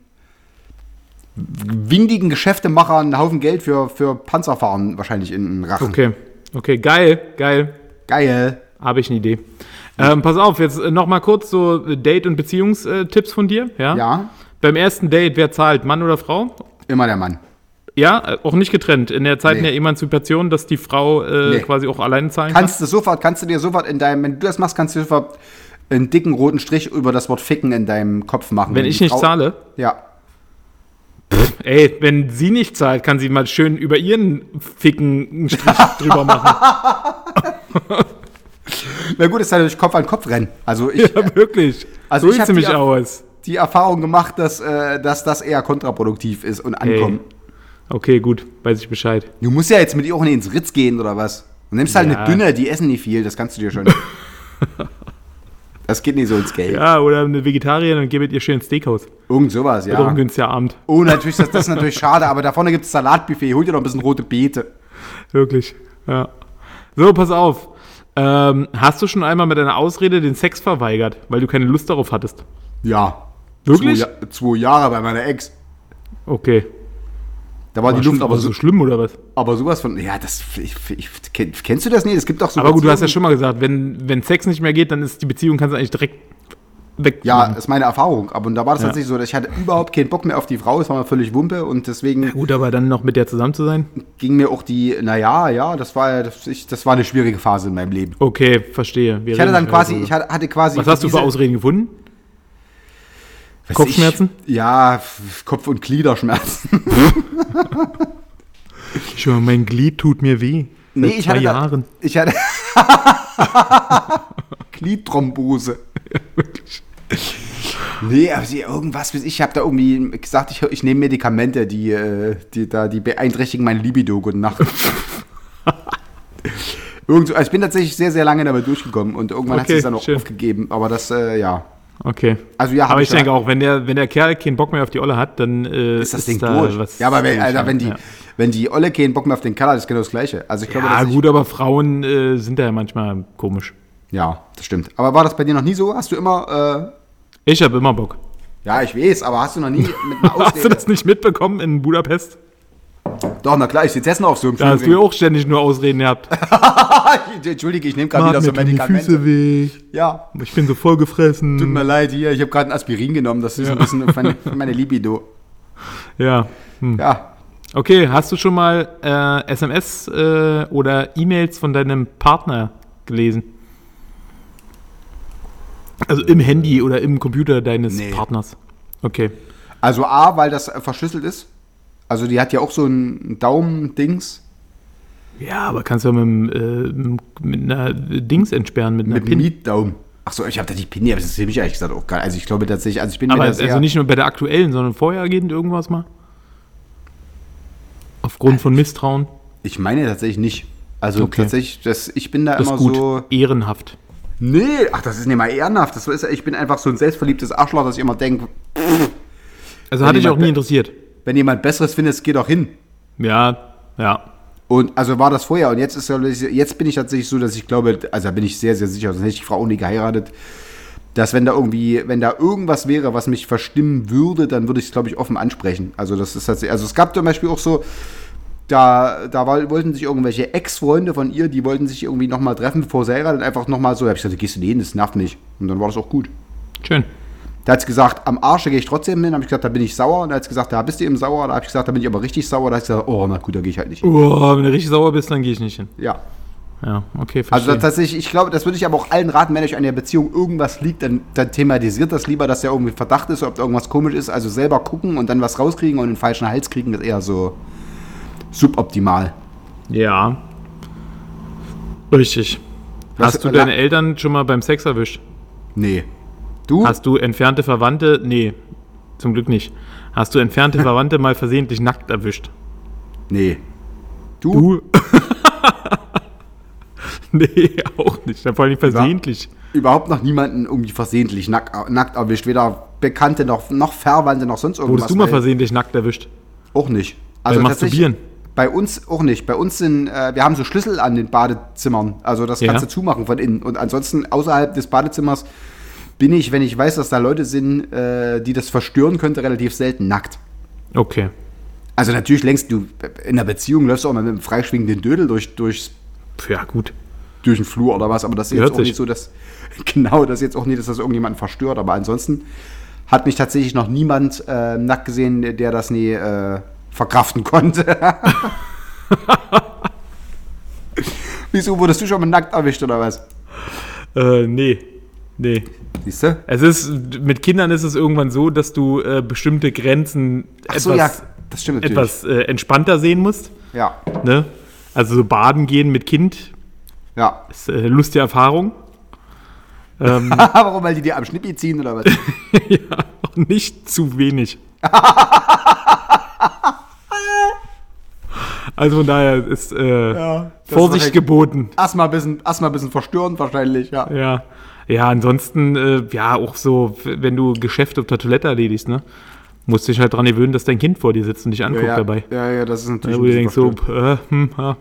windigen Geschäftemachern einen Haufen Geld für, für Panzerfahren wahrscheinlich in den Rachen. Okay. Okay, geil, geil. Geil. Habe ich eine Idee. Ähm, pass auf, jetzt äh, noch mal kurz so Date- und Beziehungstipps von dir. Ja? Ja. beim ersten Date, wer zahlt, Mann oder Frau? Immer der Mann. Ja, äh, auch nicht getrennt. In der Zeit Nee. der Emanzipation, dass die Frau äh, Nee. quasi auch alleine zahlen Kannst du sofort, kannst du dir sofort in deinem, wenn du das machst, kannst du sofort einen dicken roten Strich über das Wort ficken in deinem Kopf machen. Wenn ich die nicht Frau- zahle? Ja. Ey, wenn sie nicht zahlt, kann sie mal schön über ihren Ficken einen Strich *laughs* drüber machen. *laughs* Na gut, ist halt durch Kopf an Kopf rennen. Also ich Ja, wirklich. Also so ich sieht sie mich aus. die Erfahrung gemacht, dass, äh, dass das eher kontraproduktiv ist und ankommt. Okay, gut, weiß ich Bescheid. Du musst ja jetzt mit ihr auch nicht ins Ritz gehen oder was. Du nimmst halt Ja. eine dünne, die essen nicht viel, das kannst du dir schon. *laughs* das geht nicht so ins Geld. Ja, oder eine Vegetarierin und geh mit ihr schön ins Steakhouse. Irgend sowas, ja. ein günstiger Abend. Oh, natürlich, das, das ist natürlich schade, aber da vorne gibt es Salatbuffet. Hol dir noch ein bisschen rote Beete. Wirklich. Ja. So, pass auf. Ähm, hast du schon einmal mit deiner Ausrede den Sex verweigert, weil du keine Lust darauf hattest? Ja. Wirklich? Zwei, zwei Jahre bei meiner Ex. Okay. Da war, War die Luft aber so, schlimm oder was? aber sowas von. Ja, das. Ich, ich, kenn- kennst du das nicht? Es gibt doch so. Aber gut, du hast ja schon mal gesagt, wenn, wenn Sex nicht mehr geht, dann ist die Beziehung, kannst du eigentlich direkt weg. Ja, ist meine Erfahrung. Aber und da war das Ja. tatsächlich so, dass ich hatte überhaupt keinen Bock mehr auf die Frau. Es war mir völlig Wumpe und deswegen Gut, aber dann noch mit der zusammen zu sein? ging mir auch die, naja, ja, das war, das, ich, das war eine schwierige Phase in meinem Leben. Okay, verstehe. Wir Ich hatte dann quasi, ich hatte, hatte quasi. Was hast du für Ausreden gefunden? Weiß Kopfschmerzen? Ich, ja, Kopf- und Gliederschmerzen. *laughs* Schon, mein Glied tut mir weh. Nee, ich hatte, da, ich hatte *laughs* Gliedthrombose. *laughs* Nee, aber sie, irgendwas, ich habe da irgendwie gesagt, ich, ich nehme Medikamente, die, äh, die, da, die beeinträchtigen meine Libido. Gute Nacht. Irgend so, also ich bin tatsächlich sehr, sehr lange damit durchgekommen und irgendwann hat Okay, sie es dann auch schön. aufgegeben. Aber das, äh, ja. Okay. Also ja, aber ich ja- denke auch, wenn der, wenn der Kerl keinen Bock mehr auf die Olle hat, dann äh, ist das Ding da durch. was ja, aber wenn, Alter, wenn, die, ja. wenn die Olle keinen Bock mehr auf den Keller hat, ist genau das Gleiche. Also ich glaube, Ja, gut, aber Frauen äh, sind da ja manchmal komisch. Ich, ja, das stimmt. Aber war das bei dir noch nie so? Hast du immer, Ich habe immer Bock. äh, ja, ich weiß, aber hast du noch nie mit einer *laughs* Hast du Ausrede? das nicht mitbekommen in Budapest? Doch, na klar, ich sitze jetzt noch auf so einem Da hast du ja auch ständig nur Ausreden gehabt. *laughs* Entschuldige, ich nehme gerade wieder so Medikamente. weh. Ja, Ich bin so vollgefressen. tut mir leid, hier, ich habe gerade ein Aspirin genommen, das ist ein bisschen für meine, meine Libido. *laughs* Ja. Hm. Ja, Okay, hast du schon mal äh, SMS äh, oder E-Mails von deinem Partner gelesen? Also im Handy oder im Computer deines Nee. Partners. Okay. also A, weil das verschlüsselt ist. Also die hat ja auch so ein Daumen-Dings Ja, aber kannst du ja mit, äh, mit einer Dings entsperren, mit einer mit PIN. Mietdaumen. Achso, ich habe da die PIN, aber das ist für mich ehrlich gesagt auch geil. Also ich glaube tatsächlich, also ich bin Aber also nicht nur bei der aktuellen, sondern vorhergehend irgendwas mal? Aufgrund von Misstrauen? ich meine tatsächlich nicht. Also Okay. tatsächlich, das, ich bin da Das immer gut. so, Ehrenhaft. nee, ach, das ist nicht mal ehrenhaft. Das ist, ich bin einfach so ein selbstverliebtes Arschloch, dass ich immer denke, Also Wenn hatte ich auch nie interessiert. Wenn jemand Besseres findet, geh doch hin. Ja, ja. Und also war das vorher und jetzt ist jetzt bin ich tatsächlich so, dass ich glaube, also da bin ich sehr, sehr sicher, sonst hätte ich die Frau auch nie geheiratet, dass wenn da irgendwie, wenn da irgendwas wäre, was mich verstimmen würde, dann würde ich es, glaube ich, offen ansprechen. Also das ist tatsächlich, also es gab zum Beispiel auch so, da, da war, wollten sich irgendwelche Ex-Freunde von ihr, die wollten sich irgendwie nochmal treffen, bevor sie heiratet, einfach nochmal so, da hab ich gesagt, gehst du nicht hin, das nervt mich. Und dann war das auch gut. Schön. Da hat sie gesagt, am Arsch gehe ich trotzdem hin, habe ich gesagt, da bin ich sauer. Und da hat sie gesagt, da bist du eben sauer. Da habe ich gesagt, da bin ich aber richtig sauer. Da hat sie gesagt, oh, na gut, da gehe ich halt nicht hin. Oh, wenn du richtig sauer bist, dann gehe ich nicht hin. Ja. Ja, okay, Also verstehe. das, tatsächlich, ich glaube, das würde ich aber auch allen raten, wenn euch an der Beziehung irgendwas liegt, dann, dann thematisiert das lieber, dass da irgendwie Verdacht ist, ob da irgendwas komisch ist. Also selber gucken und dann was rauskriegen und den falschen Hals kriegen, ist eher so suboptimal. ja. Richtig. Was- Hast du la- deine Eltern schon mal beim Sex erwischt? Nee. Du? Hast du entfernte Verwandte? Nee, zum Glück nicht. Hast du entfernte *laughs* Verwandte mal versehentlich nackt erwischt? nee. Du? Du? *laughs* nee, auch nicht. Vor allem versehentlich. Überhaupt noch niemanden irgendwie versehentlich nackt, nackt erwischt. Weder Bekannte noch, noch Verwandte noch sonst irgendwas. Wurdest du mal weil- versehentlich nackt erwischt? Auch nicht. Also tatsächlich- Masturbieren? Bei uns auch nicht. Bei uns sind, äh, wir haben so Schlüssel an den Badezimmern. Also das Ja. kannst du zumachen von innen. Und ansonsten außerhalb des Badezimmers bin ich, wenn ich weiß, dass da Leute sind, äh, die das verstören könnte, relativ selten nackt. Okay. Also natürlich längst du in einer Beziehung läufst du auch mal mit einem freischwingenden Dödel durch, durch, Ja, gut. durch den Flur oder was, aber das ist Hört jetzt auch sich. nicht so, dass *laughs* genau das ist jetzt auch nicht, dass das irgendjemanden verstört. Aber ansonsten hat mich tatsächlich noch niemand äh, nackt gesehen, der das nie äh, verkraften *laughs* konnte. *laughs* Wieso wurdest du schon mal nackt erwischt oder was? Äh, nee. Nee. Siehst du? Es ist, mit Kindern ist es irgendwann so, dass du äh, bestimmte Grenzen Ach so, etwas, ja, das stimmt natürlich. etwas äh, entspannter sehen musst. Ja, Ne? Also so baden gehen mit Kind ja. ist äh, lustige Erfahrung. Ähm, *laughs* Warum, weil die dir am Schnippi ziehen oder was? *laughs* ja, auch nicht zu wenig. *laughs* also von daher ist äh, das Vorsicht geboten. Erstmal ein bisschen, erstmal bisschen verstörend wahrscheinlich, ja. Ja. Ja, ansonsten, äh, ja, auch so, wenn du Geschäfte auf der Toilette erledigst, ne? Musst dich halt dran gewöhnen, dass dein Kind vor dir sitzt und dich anguckt ja, dabei. Ja, ja, das ist natürlich Ja, wo du denkst so, äh, hm, ja.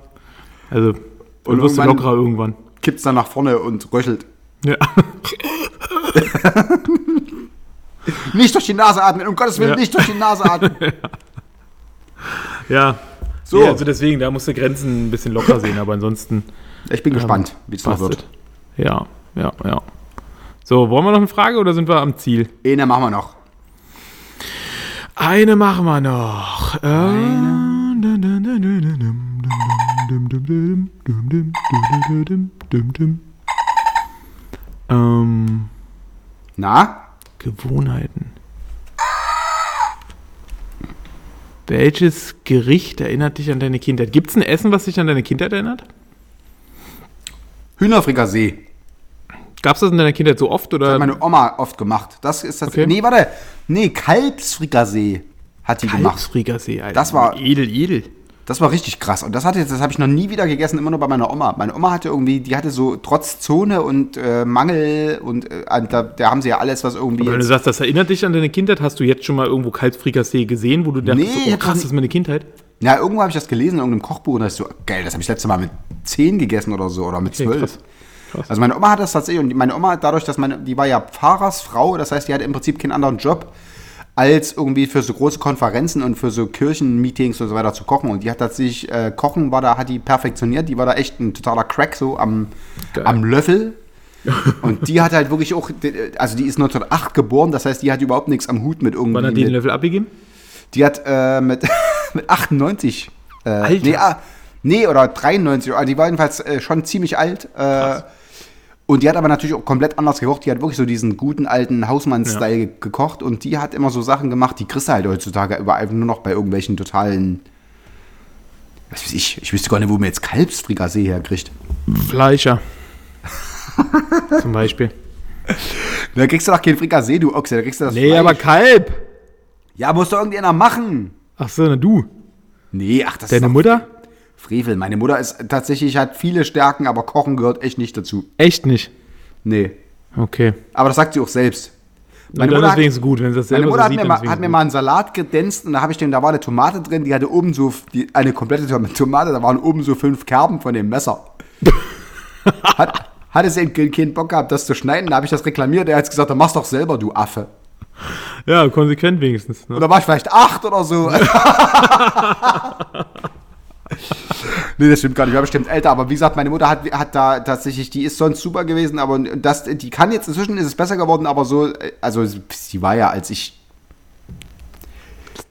Also, Und und wirst du irgendwann- lockerer irgendwann. Kippt's dann nach vorne und röchelt. Ja. *laughs* Nicht durch die Nase atmen, um Gottes Willen, Ja. nicht durch die Nase atmen. *laughs* ja. So. Ja, also deswegen, da musst du Grenzen ein bisschen locker sehen, aber ansonsten Ich bin gespannt, wie es noch wird. Ja, ja, ja. So, wollen wir noch eine Frage oder sind wir am Ziel? Eine machen wir noch. Eine machen wir noch. Ähm, Na? Gewohnheiten. Welches Gericht erinnert dich an deine Kindheit? Gibt es ein Essen, was dich an deine Kindheit erinnert? Hühnerfrikassee. Gab es das in deiner Kindheit so oft? Oder Hat meine Oma oft gemacht. Das ist das. Okay. Nee, warte. Nee, Kalbsfrikassee hat die gemacht. Kalbsfrikassee, Alter. Das war- edel, edel. Das war richtig krass. Und das hatte, das habe ich noch nie wieder gegessen, immer nur bei meiner Oma. Meine Oma hatte irgendwie, die hatte so trotz Zone und äh, Mangel und äh, da, da haben sie ja alles, was irgendwie. Wenn du sagst, das erinnert dich an deine Kindheit, hast du jetzt schon mal irgendwo Kalbsfrikassee gesehen, wo du dachtest, Nee, so, oh, krass, das ist meine Kindheit? Ja, irgendwo habe ich das gelesen in irgendeinem Kochbuch und da ist so, geil, das habe ich letzte Mal mit 10 gegessen oder so oder mit Okay, 12. krass. Krass. Also meine Oma hat das tatsächlich und meine Oma, dadurch, dass meine, die war ja Pfarrersfrau, das heißt, die hatte im Prinzip keinen anderen Job, als irgendwie für so große Konferenzen und für so Kirchenmeetings und so weiter zu kochen. Und die hat tatsächlich, äh, Kochen war da, hat die perfektioniert, die war da echt ein totaler Crack so am, Geil. am Löffel. *laughs* Und die hat halt wirklich auch, also die ist 1908 geboren, das heißt, die hat überhaupt nichts am Hut mit irgendwie. Wann hat die den Löffel abgegeben? die hat äh, mit, *laughs* mit 98. Äh, Alter. Nee, ah, nee, oder 93. Also die war jedenfalls äh, schon ziemlich alt. Äh, und die hat aber natürlich auch komplett anders gekocht. Die hat wirklich so diesen guten alten Hausmann-Style ge- gekocht. Und die hat immer so Sachen gemacht, die kriegst du halt heutzutage überall nur noch bei irgendwelchen totalen. Was weiß ich, ich wüsste gar nicht, wo man jetzt Kalbsfrikassee herkriegt. Fleischer. *laughs* Zum Beispiel. Da kriegst du doch kein Frikassee, du Ochse. Da kriegst du das Nee, Fleisch. aber Kalb. Ja, muss doch irgendeiner machen. Ach so, na du. Nee, ach, das Deine ist doch Mutter? Frevel. Meine Mutter ist tatsächlich, hat viele Stärken, aber Kochen gehört echt nicht dazu. Echt nicht. Nee. Okay. Aber das sagt sie auch selbst. Meine Mutter hat- gut, wenn sie das Meine Mutter so hat, sieht. mir mal, hat mir mal einen Salat gedänst und da habe ich den, da war eine Tomate drin, die hatte oben so, die, eine komplette Tom- Tomate, da waren oben so fünf Kerben von dem Messer. *laughs* hat, hatte sie keinen Bock gehabt, das zu schneiden, da habe ich das reklamiert, er hat gesagt, dann mach's doch selber, du Affe. Ja, konsequent wenigstens. Ne? Da war ich vielleicht acht oder so. *laughs* *laughs* nee, das stimmt gar nicht, ich war bestimmt älter, aber wie gesagt, meine Mutter hat, hat da tatsächlich, die ist sonst super gewesen, aber das, die kann jetzt, inzwischen ist es besser geworden, aber so, also sie war ja, als ich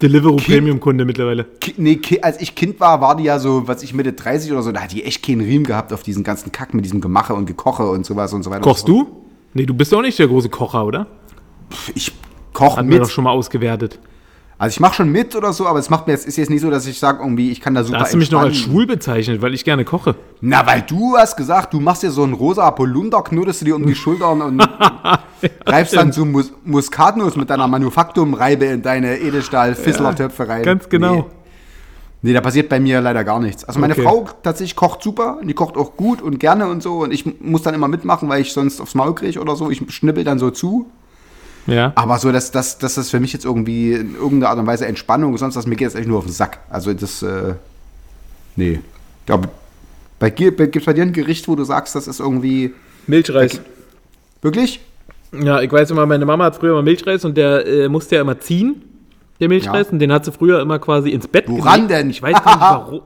Deliveroo Premium-Kunde mittlerweile. Ki- Nee, Ki- als ich Kind war, war die ja so, was ich Mitte 30 oder so, da hat die echt keinen Riemen gehabt auf diesen ganzen Kack mit diesem Gemache und Gekoche und sowas und so weiter. Kochst du? Nee, du bist doch nicht der große Kocher, oder? Ich koche Hatten wir mit. doch schon mal ausgewertet. Also ich mache schon mit oder so, aber es macht mir jetzt, ist jetzt nicht so, dass ich sage, irgendwie, ich kann da super Da hast du mich noch als schwul bezeichnet, weil ich gerne koche. Na, weil du hast gesagt, du machst dir so einen rosa Polunder, knotest du dir um die Schultern und *laughs* reibst dann so Mus Muskatnuss mit deiner Manufaktumreibe in deine Edelstahl-Fissler-Töpfe rein. Ganz genau. Nee. Nee, da passiert bei mir leider gar nichts. Also meine Okay. Frau tatsächlich kocht super und die kocht auch gut und gerne und so und ich muss dann immer mitmachen, weil ich sonst aufs Maul kriege oder so. Ich schnippel dann so zu. Ja. Aber so, dass, dass, dass das für mich jetzt irgendwie in irgendeiner Art und Weise Entspannung, sonst was, mir geht das echt nur auf den Sack. Also das, äh, nee. Ich glaube, bei, gibt es bei dir ein Gericht, wo du sagst, das ist irgendwie, Milchreis. wirklich? Ja, ich weiß immer, meine Mama hat früher immer Milchreis und der äh, musste ja immer ziehen, der Milchreis. Ja. Und den hat sie früher immer quasi ins Bett Woran gelegt. denn? Ich weiß gar nicht *laughs* warum.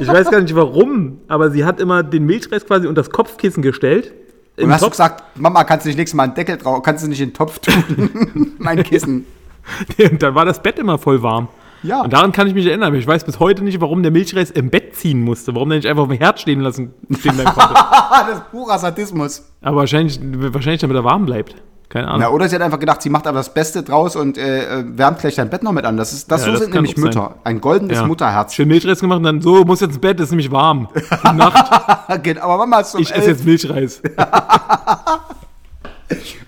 ich weiß gar nicht warum, aber sie hat immer den Milchreis quasi unter das Kopfkissen gestellt Und hast du Topf. gesagt, Mama, kannst du nicht nächstes Mal einen Deckel drauf, kannst du nicht in den Topf tun? *laughs* mein Kissen. Und dann war das Bett immer voll warm. Ja. Und daran kann ich mich erinnern. Ich weiß bis heute nicht, warum der Milchreis im Bett ziehen musste. Warum der nicht einfach auf dem Herd stehen lassen stehen bleiben konnte. *laughs* Das ist purer Sadismus. Aber wahrscheinlich, wahrscheinlich damit er warm bleibt. Keine Ahnung. Na, oder sie hat einfach gedacht, sie macht aber das Beste draus und äh, äh, wärmt gleich dein Bett noch mit an. Das, ist, das Ja, so das sind nämlich sein. Mütter. Ein goldenes Ja. Mutterherz. Schön Milchreis gemacht und dann so, muss jetzt ins Bett, ist nämlich warm. Die *laughs* Nacht, Geht, aber Mama ist um ich esse jetzt Milchreis. *laughs*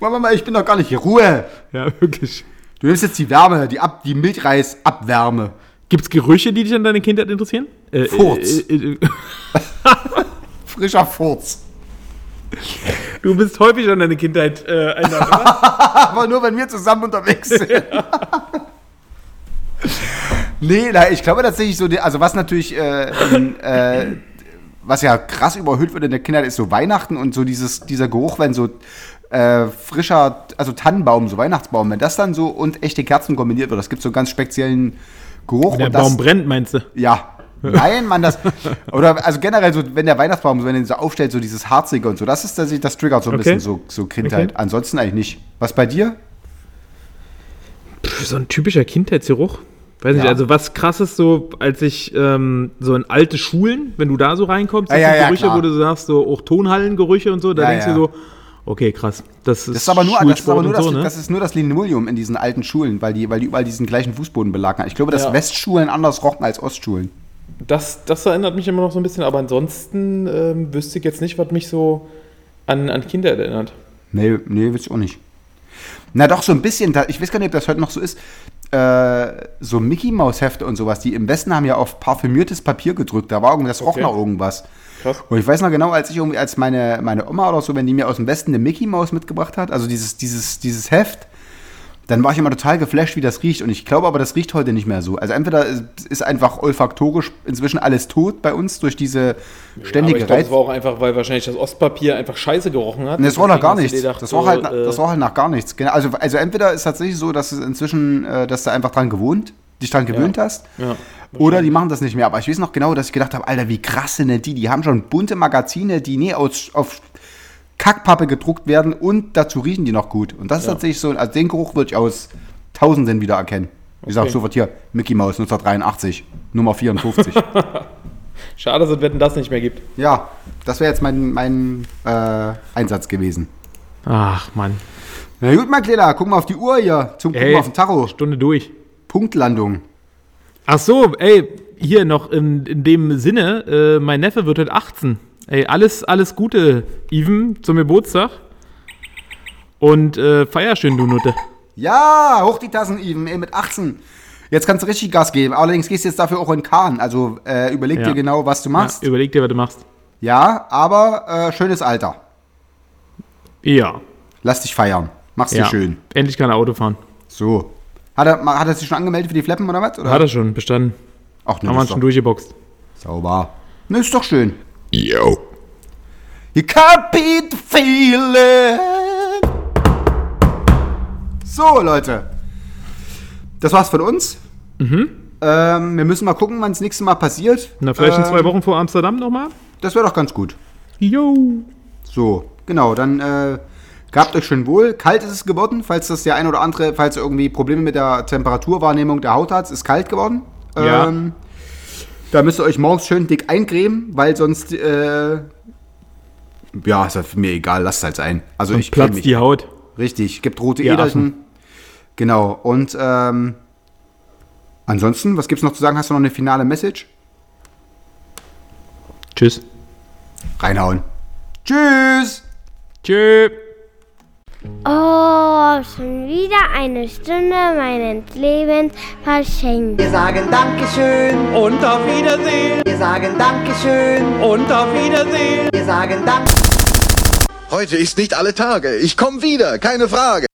Mama, ich bin doch gar nicht hier. Ruhe. Ja, wirklich. Du nimmst jetzt die Wärme, die, Ab die Milchreis-Abwärme. Gibt es Gerüche, die dich an deine Kindheit interessieren? Äh, Furz. Äh, äh, äh, *laughs* Frischer Furz. *laughs* du bist häufig an deine Kindheit äh, erinnert, oder? *laughs* Aber nur, wenn wir zusammen unterwegs sind. *laughs* nee, na, ich glaube tatsächlich so, also was natürlich, äh, äh, was ja krass überhöht wird in der Kindheit, ist so Weihnachten und so dieses, dieser Geruch, wenn so äh, frischer, also Tannenbaum, so Weihnachtsbaum, wenn das dann so und echte Kerzen kombiniert wird, das gibt so einen ganz speziellen Geruch. Der und das, Baum brennt, meinst du? Ja. Nein, man, das. Oder also generell so, wenn der Weihnachtsbaum, so, wenn er so aufstellt, so dieses Harzige und so, das ist das, das triggert so ein Okay. bisschen so, so Kindheit. Okay. Ansonsten eigentlich nicht. Was bei dir? Pff, So ein typischer Kindheitsgeruch. Weiß nicht, Ja. also was krasses so, als ich ähm, so in alte Schulen, wenn du da so reinkommst, Ja, ja, ja, Gerüche, klar. wo du sagst, so auch Tonhallengerüche und so, da denkst du so, okay, krass. Das ist, Das ist aber nur, das ist aber nur, das, so, ne? das ist nur das Linoleum in diesen alten Schulen, weil die, weil die überall diesen gleichen Fußbodenbelag haben. Ich glaube, dass. Westschulen anders rochen als Ostschulen. Das, das erinnert mich immer noch so ein bisschen, aber ansonsten ähm, wüsste ich jetzt nicht, was mich so an, an Kinder erinnert. Nee, nee, weiß ich auch nicht. Na doch, so ein bisschen, ich weiß gar nicht, ob das heute noch so ist, äh, so Mickey-Maus-Hefte und sowas, die im Westen haben ja auf parfümiertes Papier gedrückt, da war irgendwie, das roch Okay. noch irgendwas. Krass. Und ich weiß noch genau, als ich irgendwie, als meine, meine Oma oder so, wenn die mir aus dem Westen eine Mickey-Maus mitgebracht hat, also dieses, dieses, dieses Heft, dann war ich immer total geflasht, wie das riecht. Und ich glaube aber, das riecht heute nicht mehr so. Also entweder ist- einfach olfaktorisch inzwischen alles tot bei uns durch diese ständige aber ich glaube, Reiz. es war auch einfach, weil wahrscheinlich das Ostpapier einfach scheiße gerochen hat. Nee, das roch nach gar nichts. gedacht, Das roch halt, äh, das roch halt nach gar nichts. Genau. Also, also entweder ist tatsächlich so, dass es inzwischen, äh, dass du einfach dran gewohnt, dich dran gewöhnt hast. Ja. Oder die machen das nicht mehr. Aber ich weiß noch genau, dass ich gedacht habe, Alter, wie krass sind denn die? Die haben schon bunte Magazine, die nie aus, auf Kackpappe gedruckt werden und dazu riechen die noch gut. Und das ist tatsächlich so, also den Geruch würde ich aus Tausenden wieder erkennen. Ich Okay. sofort hier, Mickey Mouse 1983, Nummer 54. *laughs* Schade, dass es Wetten das nicht mehr gibt. ja, das wäre jetzt mein, mein äh, Einsatz gewesen. Ach, Mann. Na gut, mein Kleiner, guck mal auf die Uhr hier. Zum Gucken Ey, auf den Tacho. Stunde durch. Punktlandung. Ach so, ey, hier noch in, in dem Sinne, äh, mein Neffe wird heute 18. Ey, alles, alles Gute, Even, zum Geburtstag. Und äh, feier schön, du Nutte. Ja, hoch die Tassen, Even, ey, mit 18. Jetzt kannst du richtig Gas geben. Allerdings gehst du jetzt dafür auch in Kahn. Also äh, überleg Ja. dir genau, was du machst. Ja, überleg dir, was du machst. Ja, aber äh, schönes Alter. Ja. Lass dich feiern. Mach's ja. dir schön. Endlich kann er Auto fahren. So. Hat er, hat er sich schon angemeldet für die Fleppen oder was? Oder? Hat er schon, bestanden. Ach, ne, Haben wir uns schon durchgeboxt. sauber. Ne, ist doch schön. Yo. You can't beat the feeling. So, Leute. Das war's von uns. Ähm, wir müssen mal gucken, wann das nächste Mal passiert. Na, vielleicht in Ähm, zwei Wochen vor Amsterdam nochmal? Das wäre doch ganz gut. Jo. So, genau, dann äh, gehabt euch schön wohl. Kalt ist es geworden, falls das der ein oder andere, falls irgendwie Probleme mit der Temperaturwahrnehmung der Haut hat, es ist kalt geworden. Ja. Da müsst ihr euch morgens schön dick eincremen, weil sonst, äh, ja, ist mir egal, lasst es halt sein. Also ich creme Platzt mich. die Haut. Richtig, gibt rote Äderchen. Genau, und ähm, ansonsten, was gibt's noch zu sagen? Hast du noch eine finale Message? Tschüss. Reinhauen. Tschüss! Tschö. Oh, schon wieder eine Stunde meines Lebens verschenkt. Wir sagen Dankeschön Und auf Wiedersehen. Wir sagen Dankeschön Und auf Wiedersehen. Wir sagen Dank Heute ist nicht alle Tage. Ich komme wieder, keine Frage.